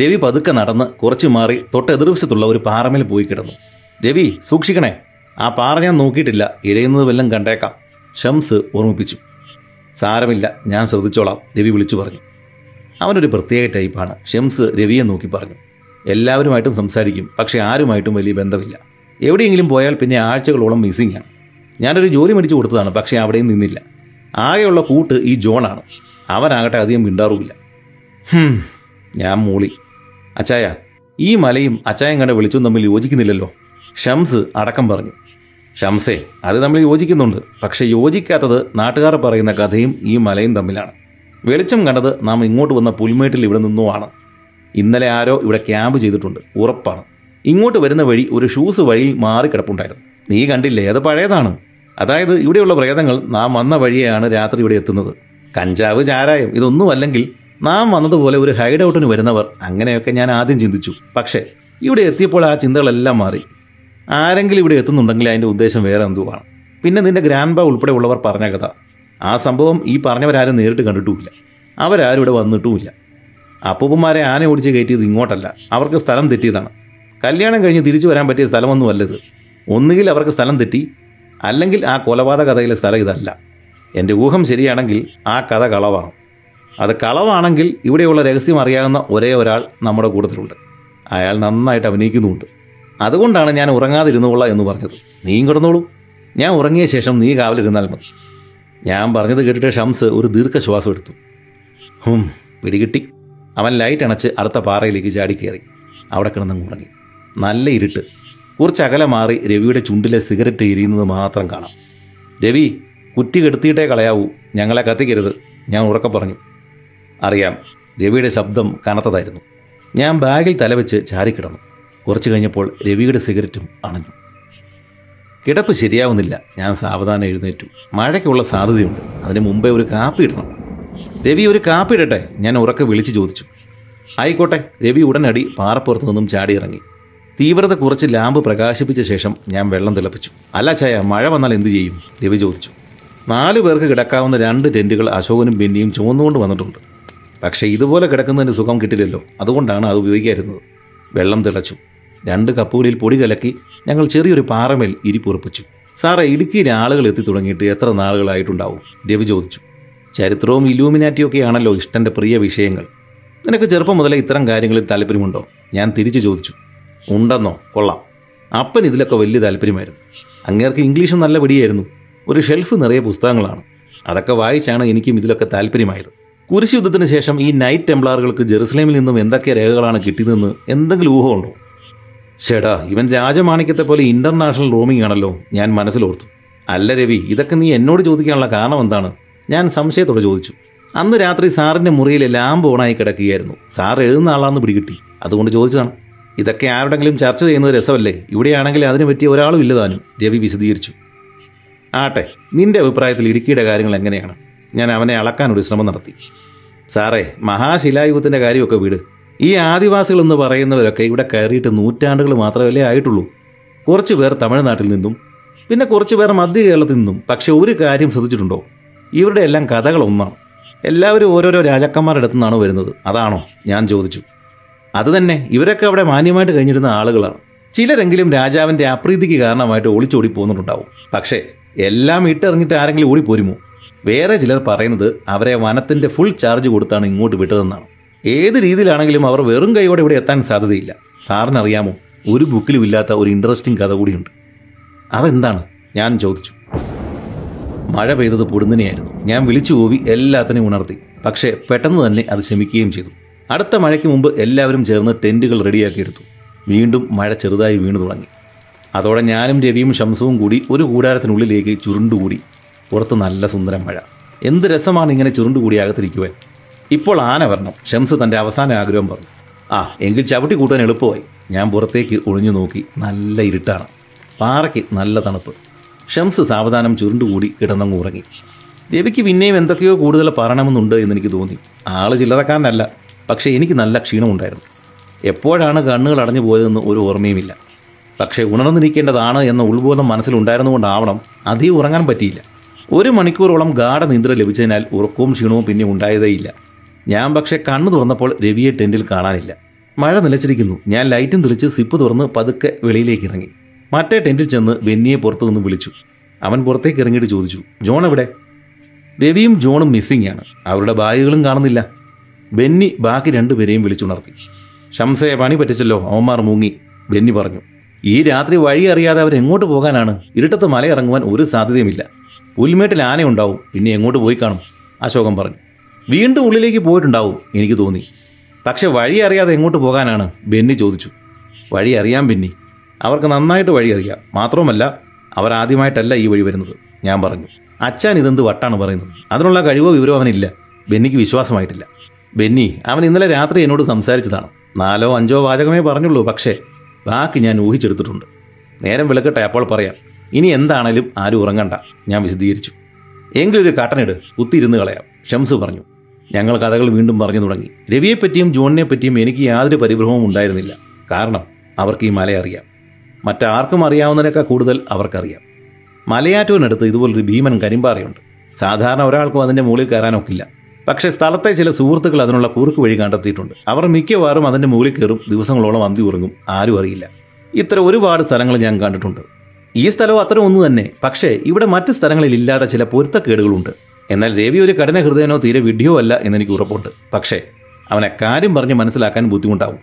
രവി പതുക്കെ നടന്ന് കുറച്ച് മാറി തൊട്ടെതിർവശത്തുള്ള ഒരു പാറമേൽ പോയി കിടന്നു. രവി സൂക്ഷിക്കണേ. ആ പാറ ഞാൻ നോക്കിയിട്ടില്ല. ഇഴയുന്നത് വല്ലതും കണ്ടേക്കാം. ഷംസ് ഓർമ്മിപ്പിച്ചു. സാരമില്ല ഞാൻ ശ്രദ്ധിച്ചോളാം രവി വിളിച്ചു പറഞ്ഞു. അവനൊരു പ്രത്യേക ടൈപ്പാണ്. ഷംസ് രവിയെ നോക്കി പറഞ്ഞു. എല്ലാവരുമായിട്ടും സംസാരിക്കും പക്ഷെ ആരുമായിട്ടും വലിയ ബന്ധമില്ല. എവിടെയെങ്കിലും പോയാൽ പിന്നെ ആഴ്ചകളോളം മിസ്സിംഗ് ആണ്. ഞാനൊരു ജോലി മേടിച്ചു കൊടുത്തതാണ് പക്ഷേ അവിടെയും നിന്നില്ല. ആകെയുള്ള കൂട്ട് ഈ ജോണാണ് അവനാകട്ടെ അധികം മിണ്ടാറുമില്ല. ഞാൻ മൂളി. അച്ചായ ഈ മലയും അച്ചായം കണ്ട വെളിച്ചവും തമ്മിൽ യോജിക്കുന്നില്ലല്ലോ. ഷംസ് അടക്കം പറഞ്ഞു. ഷംസേ അത് നമ്മൾ യോജിക്കുന്നുണ്ട് പക്ഷേ യോജിക്കാത്തത് നാട്ടുകാർ പറയുന്ന കഥയും ഈ മലയും തമ്മിലാണ്. വെളിച്ചം കണ്ടത് നാം ഇങ്ങോട്ട് വന്ന പുൽമേട്ടിൽ ഇവിടെ നിന്നുമാണ്. ഇന്നലെ ആരോ ഇവിടെ ക്യാമ്പ് ചെയ്തിട്ടുണ്ട് ഉറപ്പാണ്. ഇങ്ങോട്ട് വരുന്ന വഴി ഒരു ഷൂസ് വഴിയിൽ മാറി കിടപ്പുണ്ടായിരുന്നു. നീ കണ്ടില്ലേ? അത് പഴയതാണ്. അതായത് ഇവിടെയുള്ള പ്രേതങ്ങൾ നാം വന്ന വഴിയാണ് രാത്രി ഇവിടെ എത്തുന്നത്. കഞ്ചാവ് ചാരായം ഇതൊന്നും അല്ലെങ്കിൽ നാം വന്നതുപോലെ ഒരു ഹൈഡ് ഔട്ടിന് വരുന്നവർ അങ്ങനെയൊക്കെ ഞാൻ ആദ്യം ചിന്തിച്ചു. പക്ഷേ ഇവിടെ എത്തിയപ്പോൾ ആ ചിന്തകളെല്ലാം മാറി. ആരെങ്കിലും ഇവിടെ എത്തുന്നുണ്ടെങ്കിൽ അതിന്റെ ഉദ്ദേശം വേറെ എന്തുവാണ്? പിന്നെ നിന്റെ ഗ്രാൻഡ് ബാ ഉൾപ്പെടെ ഉള്ളവർ പറഞ്ഞ കഥ. ആ സംഭവം ഈ പറഞ്ഞവരാരും നേരിട്ട് കണ്ടിട്ടുമില്ല. അവരാരും ഇവിടെ വന്നിട്ടുമില്ല. അപ്പൂപ്പന്മാരെ ആന ഓടിച്ച് കയറ്റിയത് ഇങ്ങോട്ടല്ല. അവർക്ക് സ്ഥലം തെറ്റിയതാണ്. കല്യാണം കഴിഞ്ഞ് തിരിച്ചു വരാൻ പറ്റിയ സ്ഥലമൊന്നും അല്ലത് ഒന്നുകിൽ അവർക്ക് സ്ഥലം തെറ്റി അല്ലെങ്കിൽ ആ കൊലപാതക കഥയിലെ സ്ഥലം ഇതല്ല. എന്റെ ഊഹം ശരിയാണെങ്കിൽ ആ കഥ കളവാണ്. അത് കളവാണെങ്കിൽ ഇവിടെയുള്ള രഹസ്യം അറിയാവുന്ന ഒരേ ഒരാൾ നമ്മുടെ കൂട്ടത്തിലുണ്ട്. അയാൾ നന്നായിട്ട് അഭിനയിക്കുന്നുമുണ്ട്. അതുകൊണ്ടാണ് ഞാൻ ഉറങ്ങാതിരുന്നുകൊള്ള എന്ന് പറഞ്ഞത്. നീയും കിടന്നോളൂ. ഞാൻ ഉറങ്ങിയ ശേഷം നീ കാവലിരുന്നാൽ മതി. ഞാൻ പറഞ്ഞത് കേട്ടിട്ട് ഷംസ് ഒരു ദീർഘശ്വാസം എടുത്തു. ഹും പിടികിട്ടി. അവൻ ലൈറ്റ് അണച്ച് അടുത്ത പാറയിലേക്ക് ചാടി ചാടിക്കയറി അവിടെ കിടന്നങ്ങ് ഉറങ്ങി. നല്ല ഇരുട്ട്. കുറച്ച് അകലെ മാറി രവിയുടെ ചുണ്ടിലെ സിഗരറ്റ് എരിയുന്നത് മാത്രം കാണാം. രവി കുറ്റി കെടുത്തിയിട്ടേ കളയാവൂ. ഞങ്ങളെ കത്തിക്കരുത്. ഞാൻ ഉറക്കം പറഞ്ഞു. അറിയാം രവിയുടെ ശബ്ദം കനത്തതായിരുന്നു. ഞാൻ ബാഗിൽ തലവെച്ച് ചാരിക്കിടന്നു. കുറച്ച് കഴിഞ്ഞപ്പോൾ രവിയുടെ സിഗരറ്റും അണഞ്ഞു. കിടപ്പ് ശരിയാവുന്നില്ല. ഞാൻ സാവധാനം എഴുന്നേറ്റു. മഴയ്ക്കുള്ള സാധ്യതയുണ്ട്. അതിന് മുമ്പേ ഒരു കാപ്പി ഇടണം. രവി ഒരു കാപ്പി ഇടട്ടെ? ഞാൻ ഉറക്കെ വിളിച്ചു ചോദിച്ചു. ആയിക്കോട്ടെ രവി ഉടനടി പാറപ്പുറത്തു നിന്നും ചാടിയിറങ്ങി. തീവ്രത കുറച്ച് ലാമ്പ് പ്രകാശിപ്പിച്ച ശേഷം ഞാൻ വെള്ളം തിളപ്പിച്ചു. അല്ല ചായ മഴ വന്നാൽ എന്തു ചെയ്യും? രവി ചോദിച്ചു. നാലു പേർക്ക് കിടക്കാവുന്ന രണ്ട് ടെന്റുകൾ അശോകനും ബെന്നിയും ചുമന്നുകൊണ്ട് വന്നിട്ടുണ്ട്. പക്ഷേ ഇതുപോലെ കിടക്കുന്നതിന് സുഖം കിട്ടില്ലല്ലോ. അതുകൊണ്ടാണ് അത് ഉപയോഗിക്കാതിരുന്നത്. വെള്ളം തിളച്ചു. രണ്ട് കപ്പുകളിൽ പൊടി കലക്കി ഞങ്ങൾ ചെറിയൊരു പാറമേൽ ഇരിപ്പുറപ്പിച്ചു സാറേ ഇടുക്കിയിലെ ആളുകൾ എത്തി തുടങ്ങിയിട്ട് എത്ര നാളുകളായിട്ടുണ്ടാവും? രവി ചോദിച്ചു. ചരിത്രവും ഇലൂമിനാറ്റിയും ഒക്കെയാണല്ലോ ഇഷ്ടന്റെ പ്രിയ വിഷയങ്ങൾ. നിനക്ക് ചെറുപ്പം മുതലേ ഇത്തരം കാര്യങ്ങളിൽ താല്പര്യമുണ്ടോ? ഞാൻ തിരിച്ചു ചോദിച്ചു. ഉണ്ടെന്നോ? കൊള്ളാം. അപ്പൻ ഇതിലൊക്കെ വലിയ താല്പര്യമായിരുന്നു. അങ്ങേർക്ക് ഇംഗ്ലീഷും നല്ല പിടിയായിരുന്നു. ഒരു ഷെൽഫ് നിറയെ പുസ്തകങ്ങളാണ്. അതൊക്കെ വായിച്ചാണ് എനിക്കും ഇതിലൊക്കെ താല്പര്യമായത്. കുരിശ് യുദ്ധത്തിന് ശേഷം ഈ നൈറ്റ് ടെംപ്ലാറുകൾക്ക് ജെറുസലേമിൽ നിന്നും എന്തൊക്കെ രേഖകളാണ് കിട്ടിയതെന്ന് എന്തെങ്കിലും ഊഹമുണ്ടോ? ചേടാ ഇവൻ രാജമാണിക്യത്തെ പോലെ ഇന്റർനാഷണൽ റോമിംഗ് ആണല്ലോ ഞാൻ മനസ്സിലോർത്തു. അല്ല രവി ഇതൊക്കെ നീ എന്നോട് ചോദിക്കാനുള്ള കാരണം എന്താണ്? ഞാൻ സംശയത്തോടെ ചോദിച്ചു. അന്ന് രാത്രി സാറിന്റെ മുറിയിലെ ലാമ്പ് ഓണായി കിടക്കുകയായിരുന്നു. സാർ എഴുതുന്ന ആളാണെന്ന് പിടികിട്ടി. അതുകൊണ്ട് ചോദിച്ചതാണ്. ഇതൊക്കെ ആരുടെങ്കിലും ചർച്ച ചെയ്യുന്നത് രസമല്ലേ? ഇവിടെയാണെങ്കിൽ അതിനു പറ്റിയ ഒരാളും ഇല്ലതാനും രവി വിശദീകരിച്ചു. ആട്ടെ നിന്റെ അഭിപ്രായത്തിൽ ഇടുക്കിയുടെ കാര്യങ്ങൾ എങ്ങനെയാണ്? ഞാൻ അവനെ അളക്കാൻ ഒരു ശ്രമം നടത്തി. സാറേ മഹാശിലായുഗത്തിന്റെ കാര്യമൊക്കെ വീട്. ഈ ആദിവാസികൾ എന്ന് പറയുന്നവരൊക്കെ ഇവിടെ കയറിയിട്ട് നൂറ്റാണ്ടുകൾ മാത്രമല്ലേ ആയിട്ടുള്ളൂ. കുറച്ച് പേർ തമിഴ്നാട്ടിൽ നിന്നും പിന്നെ കുറച്ച് പേർ മധ്യ കേരളത്തിൽ നിന്നും പക്ഷെ ഒരു കാര്യം ശ്രദ്ധിച്ചിട്ടുണ്ടോ? ഇവരുടെ എല്ലാം കഥകൾ ഒന്നാണ് എല്ലാവരും ഓരോരോ രാജാക്കന്മാരുടെ അടുത്തു നിന്നാണ് വരുന്നത്. അതാണോ? ഞാൻ ചോദിച്ചു. അത് തന്നെ ഇവരൊക്കെ അവിടെ മാന്യമായിട്ട് കഴിഞ്ഞിരുന്ന ആളുകളാണ്. ചിലരെങ്കിലും രാജാവിന്റെ അപ്രീതിക്ക് കാരണമായിട്ട് ഒളിച്ചോടി പോകുന്നുണ്ടാവും പക്ഷേ എല്ലാം ഇട്ടെറിഞ്ഞിട്ട് ആരെങ്കിലും ഓടിപ്പോരുമോ? വേറെ ചിലർ പറയുന്നത് അവരെ വനത്തിന്റെ ഫുൾ ചാർജ് കൊടുത്താണ് ഇങ്ങോട്ട് വിട്ടതെന്നാണ്. ഏത് രീതിയിലാണെങ്കിലും അവർ വെറും കൈയോടെ ഇവിടെ എത്താൻ സാധ്യതയില്ല. സാറിനറിയാമോ? ഒരു ബുക്കിലും ഇല്ലാത്ത ഒരു ഇൻട്രസ്റ്റിംഗ് കഥ കൂടിയുണ്ട്. അതെന്താണ്? ഞാൻ ചോദിച്ചു. മഴ പെയ്തത് പൊടുന്നനെയായിരുന്നു. ഞാൻ വിളിച്ചു പോവി എല്ലാത്തിനെയും ഉണർത്തി. പക്ഷേ പെട്ടെന്ന് തന്നെ അത് ശമിക്കുകയും ചെയ്തു. അടുത്ത മഴയ്ക്ക് മുമ്പ് എല്ലാവരും ചേർന്ന് ടെന്റുകൾ റെഡിയാക്കിയെടുത്തു വീണ്ടും മഴ ചെറുതായി വീണു തുടങ്ങി. അതോടെ ഞാനും രവിയും ശംസവും കൂടി ഒരു കൂടാരത്തിനുള്ളിലേക്ക് ചുരുണ്ടുകൂടി. പുറത്ത് നല്ല സുന്ദരം മഴ. എന്ത് രസമാണ് ഇങ്ങനെ ചുരുണ്ടുകൂടി അകത്തിരിക്കുവാൻ. ഇപ്പോൾ ആന വരണം ഷംസ് തന്റെ അവസാന ആഗ്രഹം പറഞ്ഞു. ആ എങ്കിൽ ചവിട്ടി കൂട്ടാൻ എളുപ്പമായി. ഞാൻ പുറത്തേക്ക് ഒളിഞ്ഞു നോക്കി നല്ല ഇരുട്ടാണ്. പാറയ്ക്ക് നല്ല തണുപ്പ്. ഷംസ് സാവധാനം ചുരുണ്ടുകൂടി കിടന്നങ്ങ് ഉറങ്ങി. രവിക്ക് പിന്നെയും എന്തൊക്കെയോ കൂടുതൽ പറയണമെന്നുണ്ട് എന്നെനിക്ക് തോന്നി. ആൾ ചില്ലറക്കാരനല്ല. പക്ഷേ എനിക്ക് നല്ല ക്ഷീണമുണ്ടായിരുന്നു. എപ്പോഴാണ് കണ്ണുകൾ അടഞ്ഞു പോയതെന്ന് ഒരു ഓർമ്മയുമില്ല. പക്ഷേ ഉണർന്നിരിക്കേണ്ടതാണ് എന്ന ഉൾബോധം മനസ്സിലുണ്ടായിരുന്നുകൊണ്ടാവണം അധികം ഉറങ്ങാൻ പറ്റിയില്ല. ഒരു മണിക്കൂറോളം ഗാഠനിദ്ര ലഭിച്ചതിനാൽ ഉറക്കവും ക്ഷീണവും പിന്നെ ഉണ്ടായതേയില്ല. ഞാൻ പക്ഷേ കണ്ണു തുറന്നപ്പോൾ രവിയെ ടെന്റിൽ കാണാനില്ല. മഴ നിലച്ചിരിക്കുന്നു. ഞാൻ ലൈറ്റും തെളിച്ച് സിപ്പ് തുറന്ന് പതുക്കെ വെളിയിലേക്ക് ഇറങ്ങി. മറ്റേ ടെന്റിൽ ചെന്ന് ബെന്നിയെ പുറത്തു നിന്ന് വിളിച്ചു. അവൻ പുറത്തേക്ക് ഇറങ്ങിയിട്ട് ചോദിച്ചു ജോൺ എവിടെ? രവിയും ജോണും മിസ്സിംഗ് ആണ്. അവരുടെ ബാഗുകളും കാണുന്നില്ല. ബെന്നി ബാക്കി രണ്ടുപേരെയും വിളിച്ചുണർത്തി. ഷംസയെ പണി പറ്റിച്ചല്ലോ അവന്മാർ മൂങ്ങി ബെന്നി പറഞ്ഞു. ഈ രാത്രി വഴി അറിയാതെ അവർ എങ്ങോട്ട് പോകാനാണ്? ഇരുട്ടത്ത് മലയിറങ്ങുവാൻ ഒരു സാധ്യതയുമില്ല. പുൽമേട്ടിൽ ആനയുണ്ടാവും പിന്നെ എങ്ങോട്ട് പോയി കാണും? അശോകം പറഞ്ഞു. വീണ്ടും ഉള്ളിലേക്ക് പോയിട്ടുണ്ടാവും എനിക്ക് തോന്നി. പക്ഷെ വഴി അറിയാതെ എങ്ങോട്ട് പോകാനാണ്? ബെന്നി ചോദിച്ചു. വഴി അറിയാം ബെന്നി. അവർക്ക് നന്നായിട്ട് വഴി അറിയാം. മാത്രവുമല്ല അവർ ആദ്യമായിട്ടല്ല ഈ വഴി വരുന്നത് ഞാൻ പറഞ്ഞു. അച്ഛൻ ഇതെന്ത് വട്ടാണ് പറയുന്നത്? അതിനുള്ള കഴിവോ വിവരമോ അവനില്ല. ബെന്നിക്ക് വിശ്വാസമായിട്ടില്ല. ബെന്നി അവൻ ഇന്നലെ രാത്രി എന്നോട് സംസാരിച്ചതാണ്. നാലോ അഞ്ചോ വാചകമേ പറഞ്ഞുള്ളൂ പക്ഷേ ബാക്കി ഞാൻ ഊഹിച്ചെടുത്തിട്ടുണ്ട്. നേരം വിളക്കട്ടെ അപ്പോൾ പറയാം. ഇനി എന്താണേലും ആരും ഉറങ്ങണ്ട ഞാൻ വിശദീകരിച്ചു. എങ്കിലൊരു കട്ടനിട് കുത്തിയിരുന്ന് കളയാം ഷംസ് പറഞ്ഞു. ഞങ്ങൾ കഥകൾ വീണ്ടും പറഞ്ഞു തുടങ്ങി. രവിയെപ്പറ്റിയും ജോണിനെ പറ്റിയും എനിക്ക് യാതൊരു പരിഭ്രമവും ഉണ്ടായിരുന്നില്ല. കാരണം അവർക്ക് ഈ മല അറിയാം. മറ്റാർക്കും അറിയാവുന്നതിനേക്കാൾ കൂടുതൽ അവർക്കറിയാം. മലയാറ്റൂരിനടുത്ത് ഇതുപോലൊരു ഭീമൻ കരിമ്പാറയുണ്ട്. സാധാരണ ഒരാൾക്കും അതിന്റെ മുകളിൽ കയറാനൊക്കില്ല. പക്ഷേ സ്ഥലത്തെ ചില സുഹൃത്തുക്കൾ അതിനുള്ള കുറുക്ക് വഴി കണ്ടെത്തിയിട്ടുണ്ട്. അവർ മിക്കവാറും അതിന്റെ മുകളിൽ കയറും ദിവസങ്ങളോളം അന്തി ഉറങ്ങും ആരും അറിയില്ല. ഇത്ര ഒരുപാട് സ്ഥലങ്ങൾ ഞാൻ കണ്ടിട്ടുണ്ട്. ഈ സ്ഥലവും അത്ര ഒന്ന് തന്നെ. പക്ഷേ ഇവിടെ മറ്റ് സ്ഥലങ്ങളിൽ ഇല്ലാത്ത ചില പൊരുത്തക്കേടുകളുണ്ട്. എന്നാൽ രവി ഒരു കഠിന ഹൃദയനോ തീരെ വിഡിയോ അല്ല എന്നെനിക്ക് ഉറപ്പുണ്ട്. പക്ഷേ അവനെ കാര്യം പറഞ്ഞ് മനസ്സിലാക്കാൻ ബുദ്ധിമുട്ടാവും.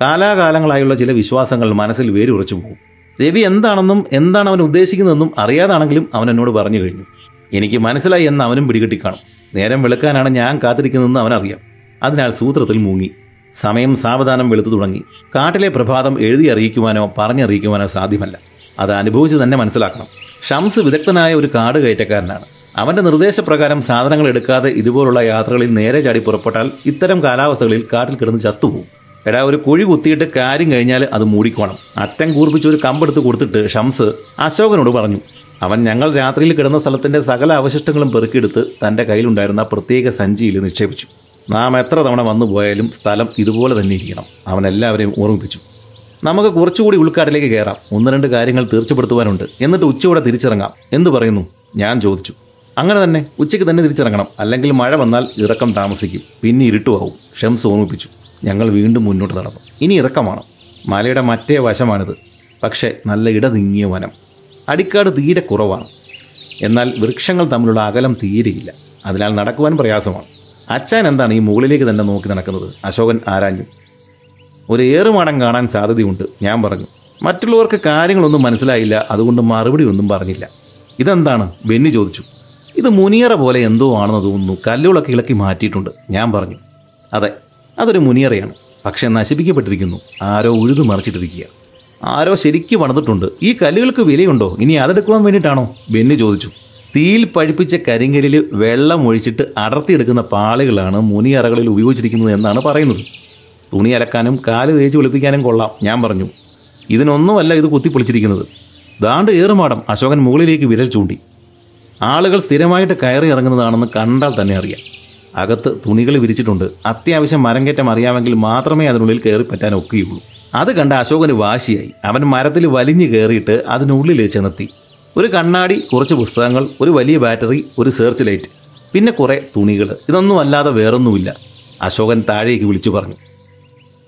കാലാകാലങ്ങളായുള്ള ചില വിശ്വാസങ്ങൾ മനസ്സിൽ വേരുറച്ചു പോകും. രവി എന്താണെന്നും എന്താണ് അവൻ ഉദ്ദേശിക്കുന്നതെന്നും അറിയാതാണെങ്കിലും അവൻ എന്നോട് പറഞ്ഞു കഴിഞ്ഞു. എനിക്ക് മനസ്സിലായി എന്ന് അവനും പിടികിട്ടി കാണും നേരം വെളുക്കാനാണ് ഞാൻ കാത്തിരിക്കുന്നതെന്ന് അവനറിയാം. അതിനാൽ സൂത്രത്തിൽ മൂങ്ങി. സമയം സാവധാനം വെളുത്തു തുടങ്ങി. കാട്ടിലെ പ്രഭാതം എഴുതി അറിയിക്കുവാനോ പറഞ്ഞറിയിക്കുവാനോ സാധ്യമല്ല. അത് അനുഭവിച്ച് തന്നെ മനസ്സിലാക്കണം. ഷംസ് വിദഗ്ധനായ ഒരു കാട് കയറ്റക്കാരനാണ് അവന്റെ നിർദ്ദേശപ്രകാരം സാധനങ്ങൾ എടുക്കാതെ ഇതുപോലുള്ള യാത്രകളിൽ നേരെ ചാടി പുറപ്പെട്ടാൽ ഇത്തരം കാലാവസ്ഥകളിൽ കാട്ടിൽ കിടന്ന് ചത്തുപോകും. എടാ ഒരു കുഴി കുത്തിയിട്ട് കാര്യം കഴിഞ്ഞാൽ അത് മൂടിക്കോണം. അറ്റം കൂർപ്പിച്ച് ഒരു കമ്പെടുത്ത് കൊടുത്തിട്ട് ഷംസ് അശോകനോട് പറഞ്ഞു അവൻ ഞങ്ങൾ രാത്രിയിൽ കിടന്ന സ്ഥലത്തിന്റെ സകല അവശിഷ്ടങ്ങളും പെറുക്കിയെടുത്ത് തന്റെ കയ്യിലുണ്ടായിരുന്ന പ്രത്യേക സഞ്ചിയിൽ നിക്ഷേപിച്ചു. നാം എത്ര തവണ വന്നു പോയാലും സ്ഥലം ഇതുപോലെ തന്നെ ഇരിക്കണം. അവൻ എല്ലാവരെയും ഓർമ്മിപ്പിച്ചു. നമുക്ക് കുറച്ചുകൂടി ഉൾക്കാട്ടിലേക്ക് കയറാം. ഒന്ന് രണ്ട് കാര്യങ്ങൾ തീർച്ചപ്പെടുത്തുവാനുണ്ട്. എന്നിട്ട് ഉച്ചയോടെ തിരിച്ചിറങ്ങാം. എന്തു പറയുന്നു? ഞാൻ ചോദിച്ചു. അങ്ങനെ തന്നെ ഉച്ചയ്ക്ക് തന്നെ തിരിച്ചിറങ്ങണം. അല്ലെങ്കിൽ മഴ വന്നാൽ ഇറക്കം താമസിക്കും. പിന്നെ ഇരുട്ടുമാവും ഷംസ് ഓർമ്മിപ്പിച്ചു. ഞങ്ങൾ വീണ്ടും മുന്നോട്ട് നടന്നു. ഇനി ഇറക്കമാണ്. മലയുടെ മറ്റേ വശമാണിത്. പക്ഷേ നല്ല ഇടതിങ്ങിയ വനം. അടിക്കാട് തീരെ കുറവാണ്. എന്നാൽ വൃക്ഷങ്ങൾ തമ്മിലുള്ള അകലം തീരെയില്ല. അതിനാൽ നടക്കുവാൻ പ്രയാസമാണ്. അച്ഛൻ എന്താണ് ഈ മുകളിലേക്ക് തന്നെ നോക്കി നടക്കുന്നത്? അശോകൻ ആരാഞ്ഞു. ഒരു ഏറുമാടം കാണാൻ സാധ്യതയുണ്ട് ഞാൻ പറഞ്ഞു. മറ്റുള്ളവർക്ക് കാര്യങ്ങളൊന്നും മനസ്സിലായില്ല അതുകൊണ്ട് മറുപടി ഒന്നും പറഞ്ഞില്ല. ഇതെന്താണ്? ബെന്നി ചോദിച്ചു. ഇത് മുനിയറ പോലെ എന്തോ ആണെന്ന് തോന്നുന്നു. കല്ലുകളൊക്കെ ഇളക്കി മാറ്റിയിട്ടുണ്ട് ഞാൻ പറഞ്ഞു. അതെ അതൊരു മുനിയറയാണ്. പക്ഷെ നശിപ്പിക്കപ്പെട്ടിരിക്കുന്നു. ആരോ ഉഴുതു മറിച്ചിട്ടിരിക്കുക ആരോ ശരിക്കും പണിതിട്ടുണ്ട് ഈ കല്ലുകൾക്ക് വിലയുണ്ടോ? ഇനി അതെടുക്കുവാൻ വേണ്ടിയിട്ടാണോ? ബെന്നി ചോദിച്ചു. തീയിൽ പഴിപ്പിച്ച കരിങ്കലിൽ വെള്ളം ഒഴിച്ചിട്ട് അടർത്തിയെടുക്കുന്ന പാളികളാണ് മുനി മുനിയറകളിൽ ഉപയോഗിച്ചിരിക്കുന്നത് എന്നാണ് പറയുന്നത്. തുണി അലക്കാനും കാൽ തേച്ച് വെളുപ്പിക്കാനും കൊള്ളാം ഞാൻ പറഞ്ഞു. ഇതിനൊന്നുമല്ല ഇത് കുത്തിപ്പൊളിച്ചിരിക്കുന്നത്. ദാണ്ട് ഏറുമാടം അശോകൻ മുകളിലേക്ക് വിരൽ ചൂണ്ടി. ആളുകൾ സ്ഥിരമായിട്ട് കയറി ഇറങ്ങുന്നതാണെന്ന് കണ്ടാൽ തന്നെ അറിയാം. അകത്ത് തുണികൾ വിരിച്ചിട്ടുണ്ട്. അത്യാവശ്യം മരം കയറ്റം അറിയാമെങ്കിൽ മാത്രമേ അതിനുള്ളിൽ കയറി പറ്റാൻ ഒക്കെയുള്ളൂ. അത് കണ്ട അശോകന് വാശിയായി. അവൻ മരത്തിൽ വലിഞ്ഞു കയറിയിട്ട് അതിനുള്ളിൽ ചെന്നെത്തി. ഒരു കണ്ണാടി കുറച്ച് പുസ്തകങ്ങൾ ഒരു വലിയ ബാറ്ററി ഒരു സെർച്ച് ലൈറ്റ് പിന്നെ കുറെ തുണികൾ ഇതൊന്നും അല്ലാതെ വേറൊന്നുമില്ല. അശോകൻ താഴേക്ക് വിളിച്ചു പറഞ്ഞു.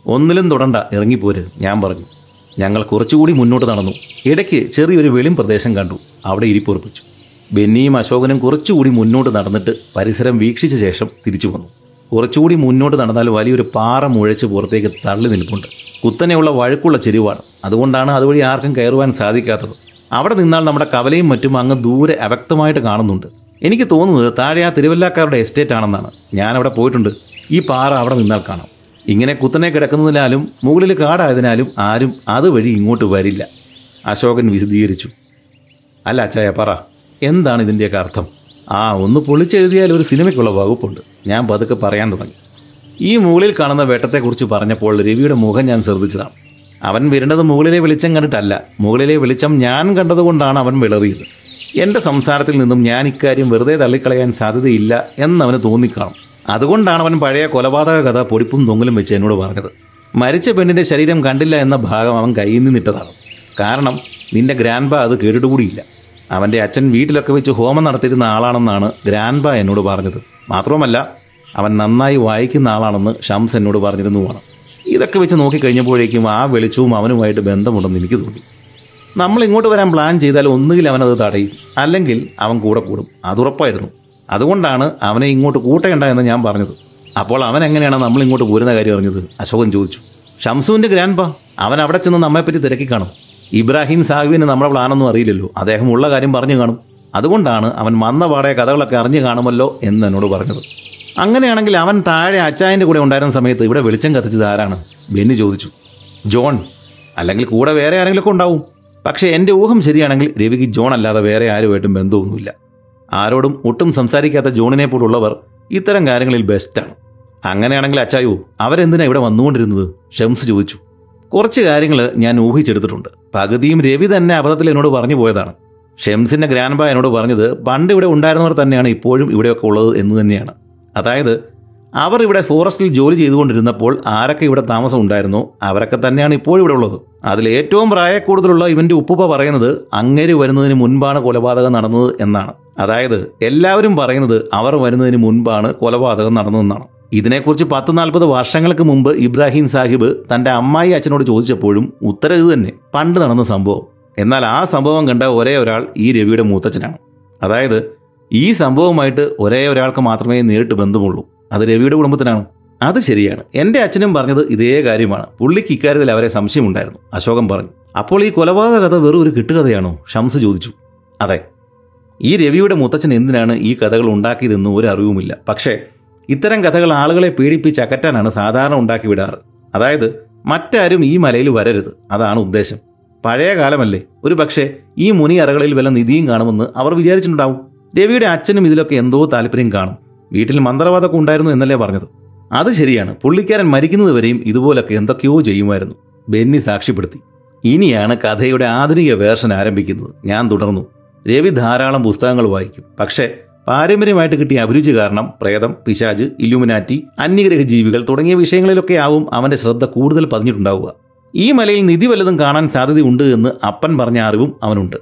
ഒന്നിലും തുടണ്ട ഇറങ്ങിപ്പോര് ഞാൻ പറഞ്ഞു. ഞങ്ങൾ കുറച്ചുകൂടി മുന്നോട്ട് നടന്നു. ഇടയ്ക്ക് ചെറിയൊരു വെളിം പ്രദേശം കണ്ടു. അവിടെ ഇരിപ്പുറപ്പിച്ചു ബെന്നിയും അശോകനും കുറച്ചുകൂടി മുന്നോട്ട് നടന്നിട്ട് പരിസരം വീക്ഷിച്ച ശേഷം തിരിച്ചു വന്നു. കുറച്ചുകൂടി മുന്നോട്ട് നടന്നാൽ വലിയൊരു പാറ മുഴച്ച് പുറത്തേക്ക് തള്ളി നിൽപ്പുണ്ട്. കുത്തനെയുള്ള വഴക്കുള്ള ചെരുവാണ്. അതുകൊണ്ടാണ് അതുവഴി ആർക്കും കയറുവാൻ സാധിക്കാത്തത്. അവിടെ നിന്നാൽ നമ്മുടെ കവലയും മറ്റും അങ്ങ് ദൂരെ അവ്യക്തമായിട്ട് കാണുന്നുണ്ട്. എനിക്ക് തോന്നുന്നത് താഴെ ആ തിരുവല്ലാക്കാരുടെ എസ്റ്റേറ്റ് ആണെന്നാണ്. ഞാൻ അവിടെ പോയിട്ടുണ്ട്. ഈ പാറ അവിടെ നിന്നാൽ കാണാം. ഇങ്ങനെ കുത്തനെ കിടക്കുന്നതിനാലും മുകളിൽ കാടായതിനാലും ആരും അതുവഴി ഇങ്ങോട്ട് വരില്ല. അശോകൻ വിശദീകരിച്ചു. അല്ല അച്ചായ പറ. എന്താണ് ഇതിന്റെയൊക്കെ അർത്ഥം? ആ ഒന്ന് പൊളിച്ചെഴുതിയാൽ ഒരു സിനിമയ്ക്കുള്ള വകുപ്പുണ്ട്. ഞാൻ പതുക്കെ പറയാൻ തുടങ്ങി. ഈ മുകളിൽ കാണുന്ന വേട്ടത്തെക്കുറിച്ച് പറഞ്ഞപ്പോൾ രവിയുടെ മുഖം ഞാൻ ശ്രദ്ധിച്ചതാണ്. അവൻ വരേണ്ടത് മുകളിലെ വെളിച്ചം കണ്ടിട്ടല്ല. മുകളിലെ വെളിച്ചം ഞാൻ കണ്ടതുകൊണ്ടാണ് അവൻ വിളറിയത്. എന്റെ സംസാരത്തിൽ നിന്നും ഞാൻ ഇക്കാര്യം വെറുതെ തള്ളിക്കളയാൻ സാധ്യതയില്ല എന്നവന് തോന്നിക്കാണും. അതുകൊണ്ടാണ് അവൻ പഴയ കൊലപാതക കഥ പൊടിപ്പും തൊങ്ങലും വെച്ച് എന്നോട് പറഞ്ഞത്. മരിച്ച പെണ്ണിന്റെ ശരീരം കണ്ടില്ല എന്ന ഭാഗം അവൻ കയ്യിൽ നിന്നിട്ടതാണ്. കാരണം നിന്റെ ഗ്രാൻഡ് അത് കേട്ടിട്ടുകൂടിയില്ല. അവന്റെ അച്ഛൻ വീട്ടിലൊക്കെ വെച്ച് ഹോമം നടത്തിയിരുന്ന ആളാണെന്നാണ് ഗ്രാൻഡ്ബ എന്നോട് പറഞ്ഞത്. മാത്രവുമല്ല അവൻ നന്നായി വായിക്കുന്ന ആളാണെന്ന് ഷംസ് എന്നോട് പറഞ്ഞിരുന്നുമാണ് ഇതൊക്കെ വെച്ച് നോക്കിക്കഴിഞ്ഞപ്പോഴേക്കും ആ വെളിച്ചവും അവനുമായിട്ട് ബന്ധമുണ്ടെന്ന് എനിക്ക് തോന്നി. നമ്മൾ ഇങ്ങോട്ട് വരാൻ പ്ലാൻ ചെയ്താൽ ഒന്നുകിൽ അവനത് തടയും അല്ലെങ്കിൽ അവൻ കൂടെ കൂടും. അതുറപ്പായിരുന്നു അതുകൊണ്ടാണ് അവനെ ഇങ്ങോട്ട് കൂട്ടേണ്ട എന്ന് ഞാൻ പറഞ്ഞത്. അപ്പോൾ അവൻ എങ്ങനെയാണ് നമ്മൾ ഇങ്ങോട്ട് പോരുന്ന കാര്യം അറിഞ്ഞത്? അശോകൻ ചോദിച്ചു. ഷംസുവിന്റെ ഗ്രാൻഡ് അവൻ അവിടെ ചെന്ന് നമ്മെപ്പറ്റി തിരക്കി കാണും ഇബ്രാഹിം സാഹിബിന് നമ്മുടെ പ്ലാനൊന്നും അറിയില്ലല്ലോ. അദ്ദേഹം ഉള്ള കാര്യം പറഞ്ഞു കാണും. അതുകൊണ്ടാണ് അവൻ വന്ന പാടെ കഥകളൊക്കെ അറിഞ്ഞു കാണുമല്ലോ എന്ന് എന്നോട് പറഞ്ഞത്. അങ്ങനെയാണെങ്കിൽ അവൻ താഴെ അച്ചായന്റെ കൂടെ ഉണ്ടായിരുന്ന സമയത്ത് ഇവിടെ വെളിച്ചം കത്തിച്ചത് ആരാണ്? ബെന്നി ചോദിച്ചു. ജോൺ. അല്ലെങ്കിൽ കൂടെ വേറെ ആരെങ്കിലുമൊക്കെ ഉണ്ടാവും. പക്ഷേ എന്റെ ഊഹം ശരിയാണെങ്കിൽ രവിക്ക് ജോൺ അല്ലാതെ വേറെ ആരുമായിട്ടും ബന്ധമൊന്നുമില്ല. ആരോടും ഒട്ടും സംസാരിക്കാത്ത ജോണിനെ പോലുള്ളവർ ഇത്തരം കാര്യങ്ങളിൽ ബെസ്റ്റാണ് അങ്ങനെയാണെങ്കിൽ അച്ചായു അവരെന്തിനാണ് ഇവിടെ വന്നുകൊണ്ടിരുന്നത്? ഷംസ് ചോദിച്ചു. കുറച്ച് കാര്യങ്ങൾ ഞാൻ ഊഹിച്ചെടുത്തിട്ടുണ്ട്. പകുതിയും രവി തന്നെ അബദ്ധത്തിൽ എന്നോട് പറഞ്ഞു പോയതാണ്. ഷെംസിന്റെ ഗ്രാൻഡ്ബ എന്നോട് പറഞ്ഞത് പണ്ട് ഇവിടെ ഉണ്ടായിരുന്നവർ തന്നെയാണ് ഇപ്പോഴും ഇവിടെയൊക്കെ ഉള്ളത് എന്ന് തന്നെയാണ്. അതായത് അവർ ഇവിടെ ഫോറസ്റ്റിൽ ജോലി ചെയ്തുകൊണ്ടിരുന്നപ്പോൾ ആരൊക്കെ ഇവിടെ താമസം ഉണ്ടായിരുന്നോ അവരൊക്കെ തന്നെയാണ് ഇപ്പോഴും ഇവിടെ ഉള്ളത്. അതിൽ ഏറ്റവും പ്രായക്കൂടുതലുള്ള ഇവന്റെ ഉപ്പുപ്പ പറയുന്നത് അങ്ങേര് വരുന്നതിന് മുൻപാണ് കൊലപാതകം നടന്നത് എന്നാണ്. അതായത് എല്ലാവരും പറയുന്നത് അവർ വരുന്നതിന് മുൻപാണ് കൊലപാതകം നടന്നതെന്നാണ്. ഇതിനെക്കുറിച്ച് പത്ത് നാൽപ്പത് വർഷങ്ങൾക്ക് മുമ്പ് ഇബ്രാഹിം സാഹിബ് തന്റെ അമ്മായി അച്ഛനോട് ചോദിച്ചപ്പോഴും ഉത്തരം ഇത് തന്നെ പണ്ട് നടന്ന സംഭവം. എന്നാൽ ആ സംഭവം കണ്ട ഒരേ ഒരാൾ ഈ രവിയുടെ മൂത്തച്ഛനാണ്. അതായത് ഈ സംഭവമായിട്ട് ഒരേ ഒരാൾക്ക് മാത്രമേ നേരിട്ട് ബന്ധമുള്ളൂ. അത് രവിയുടെ കുടുംബത്തിനാണ്. അത് ശരിയാണ്. എന്റെ അച്ഛനും പറഞ്ഞത് ഇതേ കാര്യമാണ്. പുള്ളിക്ക് ഇക്കാര്യത്തിൽ അവരെ സംശയമുണ്ടായിരുന്നു. അശോകം പറഞ്ഞു. അപ്പോൾ ഈ കൊലപാതക കഥ വെറും ഒരു കിട്ടുകഥയാണോ? ഷംസ് ചോദിച്ചു. അതെ. ഈ രവിയുടെ മുത്തച്ഛൻ എന്തിനാണ് ഈ കഥകൾ ഉണ്ടാക്കിയതെന്ന് ഒരു അറിവുമില്ല. പക്ഷേ ഇത്തരം കഥകൾ ആളുകളെ പീഡിപ്പിച്ച് അകറ്റാനാണ് സാധാരണ ഉണ്ടാക്കി വിടാറ്. അതായത് മറ്റാരും ഈ മലയിൽ വരരുത്. അതാണ് ഉദ്ദേശം. പഴയ കാലമല്ലേ? ഒരു പക്ഷേ ഈ മുനി അറകളിൽ വല്ല നിധിയും കാണുമെന്ന് അവർ വിചാരിച്ചിട്ടുണ്ടാവും. രവിയുടെ അച്ഛനും ഇതിലൊക്കെ എന്തോ താല്പര്യം കാണും. വീട്ടിൽ മന്ത്രവാദമൊക്കെ ഉണ്ടായിരുന്നു എന്നല്ലേ പറഞ്ഞത്. അത് ശരിയാണ്. പുള്ളിക്കാരൻ മരിക്കുന്നതുവരെയും ഇതുപോലൊക്കെ എന്തൊക്കെയോ ചെയ്യുമായിരുന്നു. ബെന്നി സാക്ഷ്യപ്പെടുത്തി. ഇനിയാണ് കഥയുടെ ആധുനിക വേർഷൻ ആരംഭിക്കുന്നത്. ഞാൻ തുടർന്നു. രവി ധാരാളം പുസ്തകങ്ങൾ വായിക്കും. പക്ഷേ പാരമ്പര്യമായിട്ട് കിട്ടിയ അഭിരുചി കാരണം പ്രേതം പിശാജ് ഇല്ലുമിനാറ്റി അന്യഗ്രഹ ജീവികൾ തുടങ്ങിയ വിഷയങ്ങളിലൊക്കെ ആവും അവന്റെ ശ്രദ്ധ കൂടുതൽ പതിഞ്ഞിട്ടുണ്ടാവുക. ഈ മലയിൽ നിധി വല്ലതും കാണാൻ സാധ്യതയുണ്ട് എന്ന് അപ്പൻ പറഞ്ഞ അറിവും അവനുണ്ട്.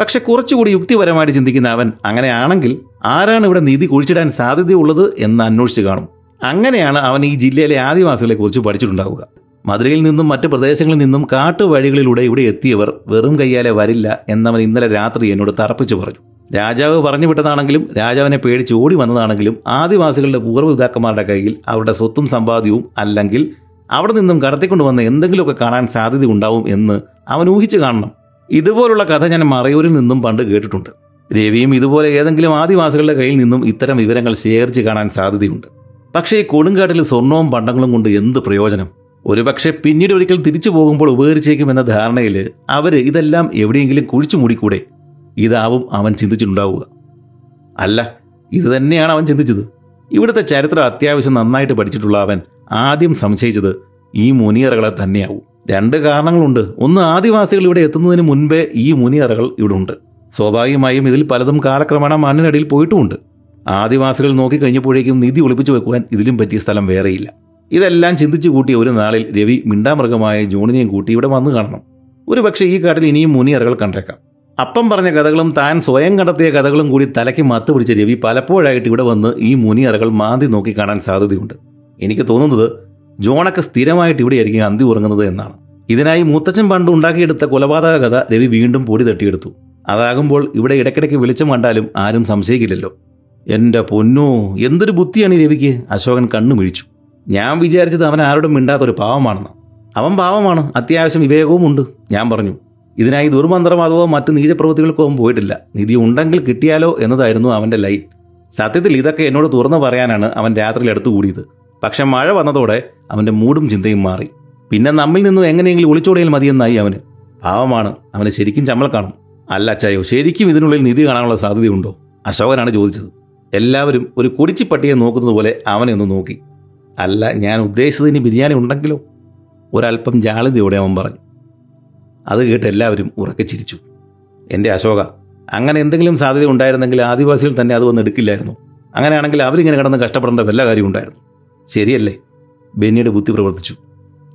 പക്ഷെ കുറച്ചുകൂടി യുക്തിപരമായിട്ട് ചിന്തിക്കുന്ന അവൻ അങ്ങനെയാണെങ്കിൽ ആരാണ് ഇവിടെ നിധി കുഴിച്ചിടാൻ സാധ്യതയുള്ളത് എന്ന് അന്വേഷിച്ച് കാണും. അങ്ങനെയാണ് അവൻ ഈ ജില്ലയിലെ ആദിവാസികളെ കുറിച്ച് പഠിച്ചിട്ടുണ്ടാവുക. മധുരയിൽ നിന്നും മറ്റ് പ്രദേശങ്ങളിൽ നിന്നും കാട്ടുവഴികളിലൂടെ ഇവിടെ എത്തിയവർ വെറും കയ്യാലെ വരില്ല എന്നവൻ ഇന്നലെ രാത്രി എന്നോട് തറപ്പിച്ചു പറഞ്ഞു. രാജാവ് പറഞ്ഞു വിട്ടതാണെങ്കിലും രാജാവിനെ പേടിച്ച് ഓടി വന്നതാണെങ്കിലും ആദിവാസികളുടെ പൂർവപിതാക്കന്മാരുടെ കയ്യിൽ അവരുടെ സ്വത്തും സമ്പാദ്യവും അല്ലെങ്കിൽ അവിടെ നിന്നും കടത്തിക്കൊണ്ടുവന്ന എന്തെങ്കിലുമൊക്കെ കാണാൻ സാധ്യത ഉണ്ടാവും എന്ന് അവൻ ഊഹിച്ചു കാണണം. ഇതുപോലുള്ള കഥ ഞാൻ മറയൂരിൽ നിന്നും പണ്ട് കേട്ടിട്ടുണ്ട്. രവിയും ഇതുപോലെ ഏതെങ്കിലും ആദിവാസികളുടെ കയ്യിൽ നിന്നും ഇത്തരം വിവരങ്ങൾ ശേഖരിച്ച് കാണാൻ സാധ്യതയുണ്ട്. പക്ഷേ ഈ കൊടുങ്കാട്ടിൽ സ്വർണവും പണ്ടങ്ങളും കൊണ്ട് എന്ത് പ്രയോജനം? ഒരുപക്ഷെ പിന്നീട് ഒരിക്കൽ തിരിച്ചു പോകുമ്പോൾ ഉപകരിച്ചേക്കുമെന്ന ധാരണയിൽ അവർ ഇതെല്ലാം എവിടെയെങ്കിലും കുഴിച്ചു മൂടിക്കൂടെ? ഇതാവും അവൻ ചിന്തിച്ചിട്ടുണ്ടാവുക. അല്ല ഇത് തന്നെയാണ് അവൻ ചിന്തിച്ചത്. ഇവിടുത്തെ ചരിത്രം അത്യാവശ്യം നന്നായിട്ട് പഠിച്ചിട്ടുള്ള അവൻ ആദ്യം സംശയിച്ചത് ഈ മുനിയറകളെ തന്നെയാവും. രണ്ട് കാരണങ്ങളുണ്ട്. ഒന്ന് ആദിവാസികൾ ഇവിടെ എത്തുന്നതിന് മുൻപേ ഈ മുനിയറകൾ ഇവിടെ ഉണ്ട്. സ്വാഭാവികമായും ഇതിൽ പലതും കാലക്രമേണ മണ്ണിനടിയിൽ പോയിട്ടുമുണ്ട്. ആദിവാസികൾ നോക്കിക്കഴിഞ്ഞപ്പോഴേക്കും നിധി ഒളിപ്പിച്ചു വെക്കുവാൻ ഇതിലും പറ്റിയ സ്ഥലം വേറെയില്ല. ഇതെല്ലാം ചിന്തിച്ചു കൂട്ടിയ ഒരു നാളിൽ രവി മിണ്ടാമൃഗമായ ജോണിനെയും കൂട്ടി ഇവിടെ വന്നു കാണണം. ഒരു പക്ഷേ ഈ കാട്ടിൽ ഇനിയും മുനിയറകൾ കണ്ടേക്കാം. അപ്പം പറഞ്ഞ കഥകളും താൻ സ്വയം കണ്ടെത്തിയ കഥകളും കൂടി തലയ്ക്ക് മത്ത് പിടിച്ച രവി പലപ്പോഴായിട്ട് ഇവിടെ വന്ന് ഈ മുനിയറകൾ മാന്തി നോക്കി കാണാൻ സാധ്യതയുണ്ട്. എനിക്ക് തോന്നുന്നത് ജോണൊക്കെ സ്ഥിരമായിട്ട് ഇവിടെയായിരിക്കും അന്തി ഉറങ്ങുന്നത് എന്നാണ്. ഇതിനായി മുത്തച്ഛൻ പണ്ട് ഉണ്ടാക്കിയെടുത്ത കൊലപാതക കഥ രവി വീണ്ടും പൊടി തട്ടിയെടുത്തു. അതാകുമ്പോൾ ഇവിടെ ഇടയ്ക്കിടയ്ക്ക് വെളിച്ചം കണ്ടാലും ആരും സംശയിക്കില്ലല്ലോ. എന്റെ പൊന്നോ എന്തൊരു ബുദ്ധിയാണ് ഈ രവിക്ക്? അശോകൻ കണ്ണു മിഴിച്ചു. ഞാൻ വിചാരിച്ചത് അവൻ ആരോടും മിണ്ടാത്തൊരു പാവമാണെന്ന്. അവൻ പാവമാണ്. അത്യാവശ്യം വിവേകവും ഉണ്ട് ഞാൻ പറഞ്ഞു. ഇതിനായി ദുർമന്ത്രവാദമോ മറ്റു നീചപ്രവൃത്തികൾക്കോ അവൻ പോയിട്ടില്ല. നിധി ഉണ്ടെങ്കിൽ കിട്ടിയാലോ എന്നതായിരുന്നു അവന്റെ ലൈൻ. സത്യത്തിൽ ഇതൊക്കെ എന്നോട് തുറന്നു പറയാനാണ് അവൻ രാത്രിയിൽ എടുത്തുകൂടിയത് പക്ഷെ മഴ വന്നതോടെ അവന്റെ മൂടും ചിന്തയും മാറി. പിന്നെ നമ്മിൽ നിന്നും എങ്ങനെയെങ്കിലും ഒളിച്ചോടിയാൽ മതിയെന്നായി അവന്. പാവമാണ് അവന് ശരിക്കും ചമ്മൽ കാണും. അല്ല അച്ചായോ ശരിക്കും ഇതിനുള്ളിൽ നിധി കാണാനുള്ള സാധ്യതയുണ്ടോ? അശോകനാണ് ചോദിച്ചത്. എല്ലാവരും ഒരു കുടിച്ചിപ്പട്ടിയെ നോക്കുന്നത് പോലെ അവനെ ഒന്ന് നോക്കി. അല്ല ഞാൻ ഉദ്ദേശിച്ചത് ഇനി ബിരിയാണി ഉണ്ടെങ്കിലോ? ഒരല്പം ജാളിതയോടെ അവൻ പറഞ്ഞു. അത് കേട്ട് എല്ലാവരും ഉറക്കെ ചിരിച്ചു. എന്റെ അശോക അങ്ങനെ എന്തെങ്കിലും സാധ്യത ഉണ്ടായിരുന്നെങ്കിൽ ആദിവാസികൾ തന്നെ അത് വന്ന് എടുക്കില്ലായിരുന്നു. അങ്ങനെയാണെങ്കിൽ അവരിങ്ങനെ കിടന്ന് കഷ്ടപ്പെടേണ്ട വല്ല കാര്യം ഉണ്ടായിരുന്നു. ശരിയല്ലേ. ബെന്നിയുടെ ബുദ്ധി പ്രവർത്തിച്ചു.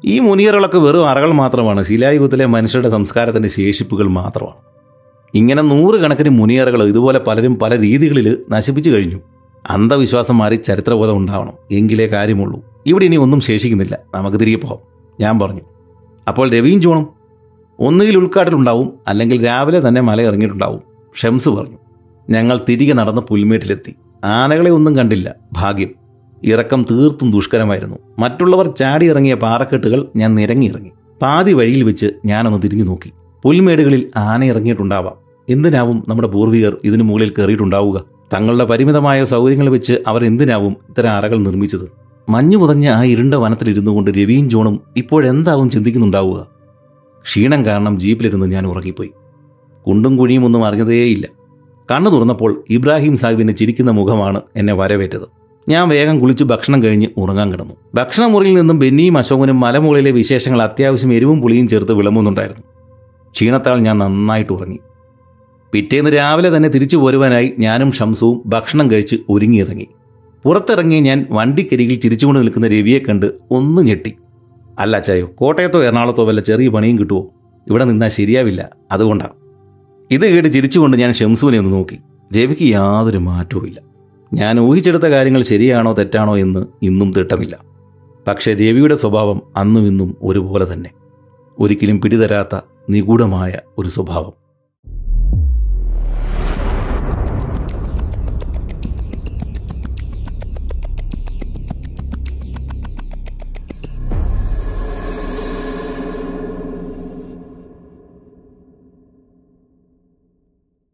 ഈ മുനിയറുകളൊക്കെ വെറും അറകൾ മാത്രമാണ്. ശിലായുഗത്തിലെ മനുഷ്യരുടെ സംസ്കാരത്തിന്റെ ശേഷിപ്പുകൾ മാത്രമാണ്. ഇങ്ങനെ നൂറുകണക്കിന് മുനിയറകൾ ഇതുപോലെ പലരും പല രീതികളിൽ നശിപ്പിച്ചു കഴിഞ്ഞു. അന്ധവിശ്വാസം മാറി ചരിത്രബോധം ഉണ്ടാവണം. എങ്കിലേ കാര്യമുള്ളൂ. ഇവിടെ ഇനി ഒന്നും ശേഷിക്കുന്നില്ല. നമുക്ക് തിരികെ പോകാം. ഞാൻ പറഞ്ഞു. അപ്പോൾ രവിയും ജോണും? ഒന്നുകിൽ ഉൾക്കാട്ടിലുണ്ടാവും അല്ലെങ്കിൽ രാവിലെ തന്നെ മല ഇറങ്ങിയിട്ടുണ്ടാവും ഷംസ് പറഞ്ഞു. ഞങ്ങൾ തിരികെ നടന്ന് പുൽമേട്ടിലെത്തി. ആനകളെ ഒന്നും കണ്ടില്ല. ഭാഗ്യം. ഇറക്കം തീർത്തും ദുഷ്കരമായിരുന്നു. മറ്റുള്ളവർ ചാടി ഇറങ്ങിയ പാറക്കെട്ടുകൾ ഞാൻ നിരങ്ങിയിറങ്ങി. പാതി വഴിയിൽ വെച്ച് ഞാനൊന്ന് തിരിഞ്ഞു നോക്കി. പുൽമേടുകളിൽ ആന ഇറങ്ങിയിട്ടുണ്ടാവാം. എന്തിനാവും നമ്മുടെ പൂർവികർ ഇതിനു മുകളിൽ കയറിയിട്ടുണ്ടാവുക? തങ്ങളുടെ പരിമിതമായ സൗകര്യങ്ങൾ വെച്ച് അവർ എന്തിനാവും ഇത്തരം അറകൾ നിർമ്മിച്ചത്? മഞ്ഞു പുതഞ്ഞ ആ ഇരുണ്ട വനത്തിലിരുന്നു കൊണ്ട് രവിയും ജോണും ഇപ്പോഴെന്താവും ചിന്തിക്കുന്നുണ്ടാവുക? ക്ഷീണം കാരണം ജീപ്പിലിരുന്ന് ഞാൻ ഉറങ്ങിപ്പോയി. കുണ്ടും കുഴിയും ഒന്നും അറിഞ്ഞതേയില്ല കണ്ണു തുറന്നപ്പോൾ ഇബ്രാഹിം സാഹിബിന്റെ ചിരിക്കുന്ന മുഖമാണ് എന്നെ വരവേറ്റത്. ഞാൻ വേഗം കുളിച്ച് ഭക്ഷണം കഴിഞ്ഞ് ഉറങ്ങാൻ കിടന്നു. ഭക്ഷണമുറിയിൽ നിന്നും ബെന്നിയും അശോകനും മലമുകളിലെ വിശേഷങ്ങൾ അത്യാവശ്യം എരിവും പുളിയും ചേർത്ത് വിളമ്പുന്നുണ്ടായിരുന്നു. ക്ഷീണത്താൽ ഞാൻ നന്നായിട്ട് ഉറങ്ങി. പിറ്റേന്ന് രാവിലെ തന്നെ തിരിച്ചു പോരുവാനായി ഞാനും ഷംസുവും ഭക്ഷണം കഴിച്ച് ഒരുങ്ങിയിറങ്ങി. പുറത്തിറങ്ങി ഞാൻ വണ്ടിക്കരികിൽ ചിരിച്ചുകൊണ്ട് നിൽക്കുന്ന രവിയെ കണ്ട് ഒന്ന് ഞെട്ടി. അല്ല അച്ചായോ കോട്ടയത്തോ എറണാകുളത്തോ വല്ല ചെറിയ പണിയും കിട്ടുമോ ഇവിടെ നിന്നാൽ ശരിയാവില്ല. അതുകൊണ്ടാണ് ഇത് കേട്ട് ചിരിച്ചുകൊണ്ട് ഞാൻ ഷംസുവിനെ ഒന്ന് നോക്കി. രവിക്ക് യാതൊരു മാറ്റവും ഇല്ല. ഞാൻ ഊഹിച്ചെടുത്ത കാര്യങ്ങൾ ശരിയാണോ തെറ്റാണോ എന്ന് ഇന്നും തിട്ടമില്ല. പക്ഷേ രവിയുടെ സ്വഭാവം അന്നും ഇന്നും ഒരുപോലെ തന്നെ. ഒരിക്കലും പിടിതരാത്ത നിഗൂഢമായ ഒരു സ്വഭാവം.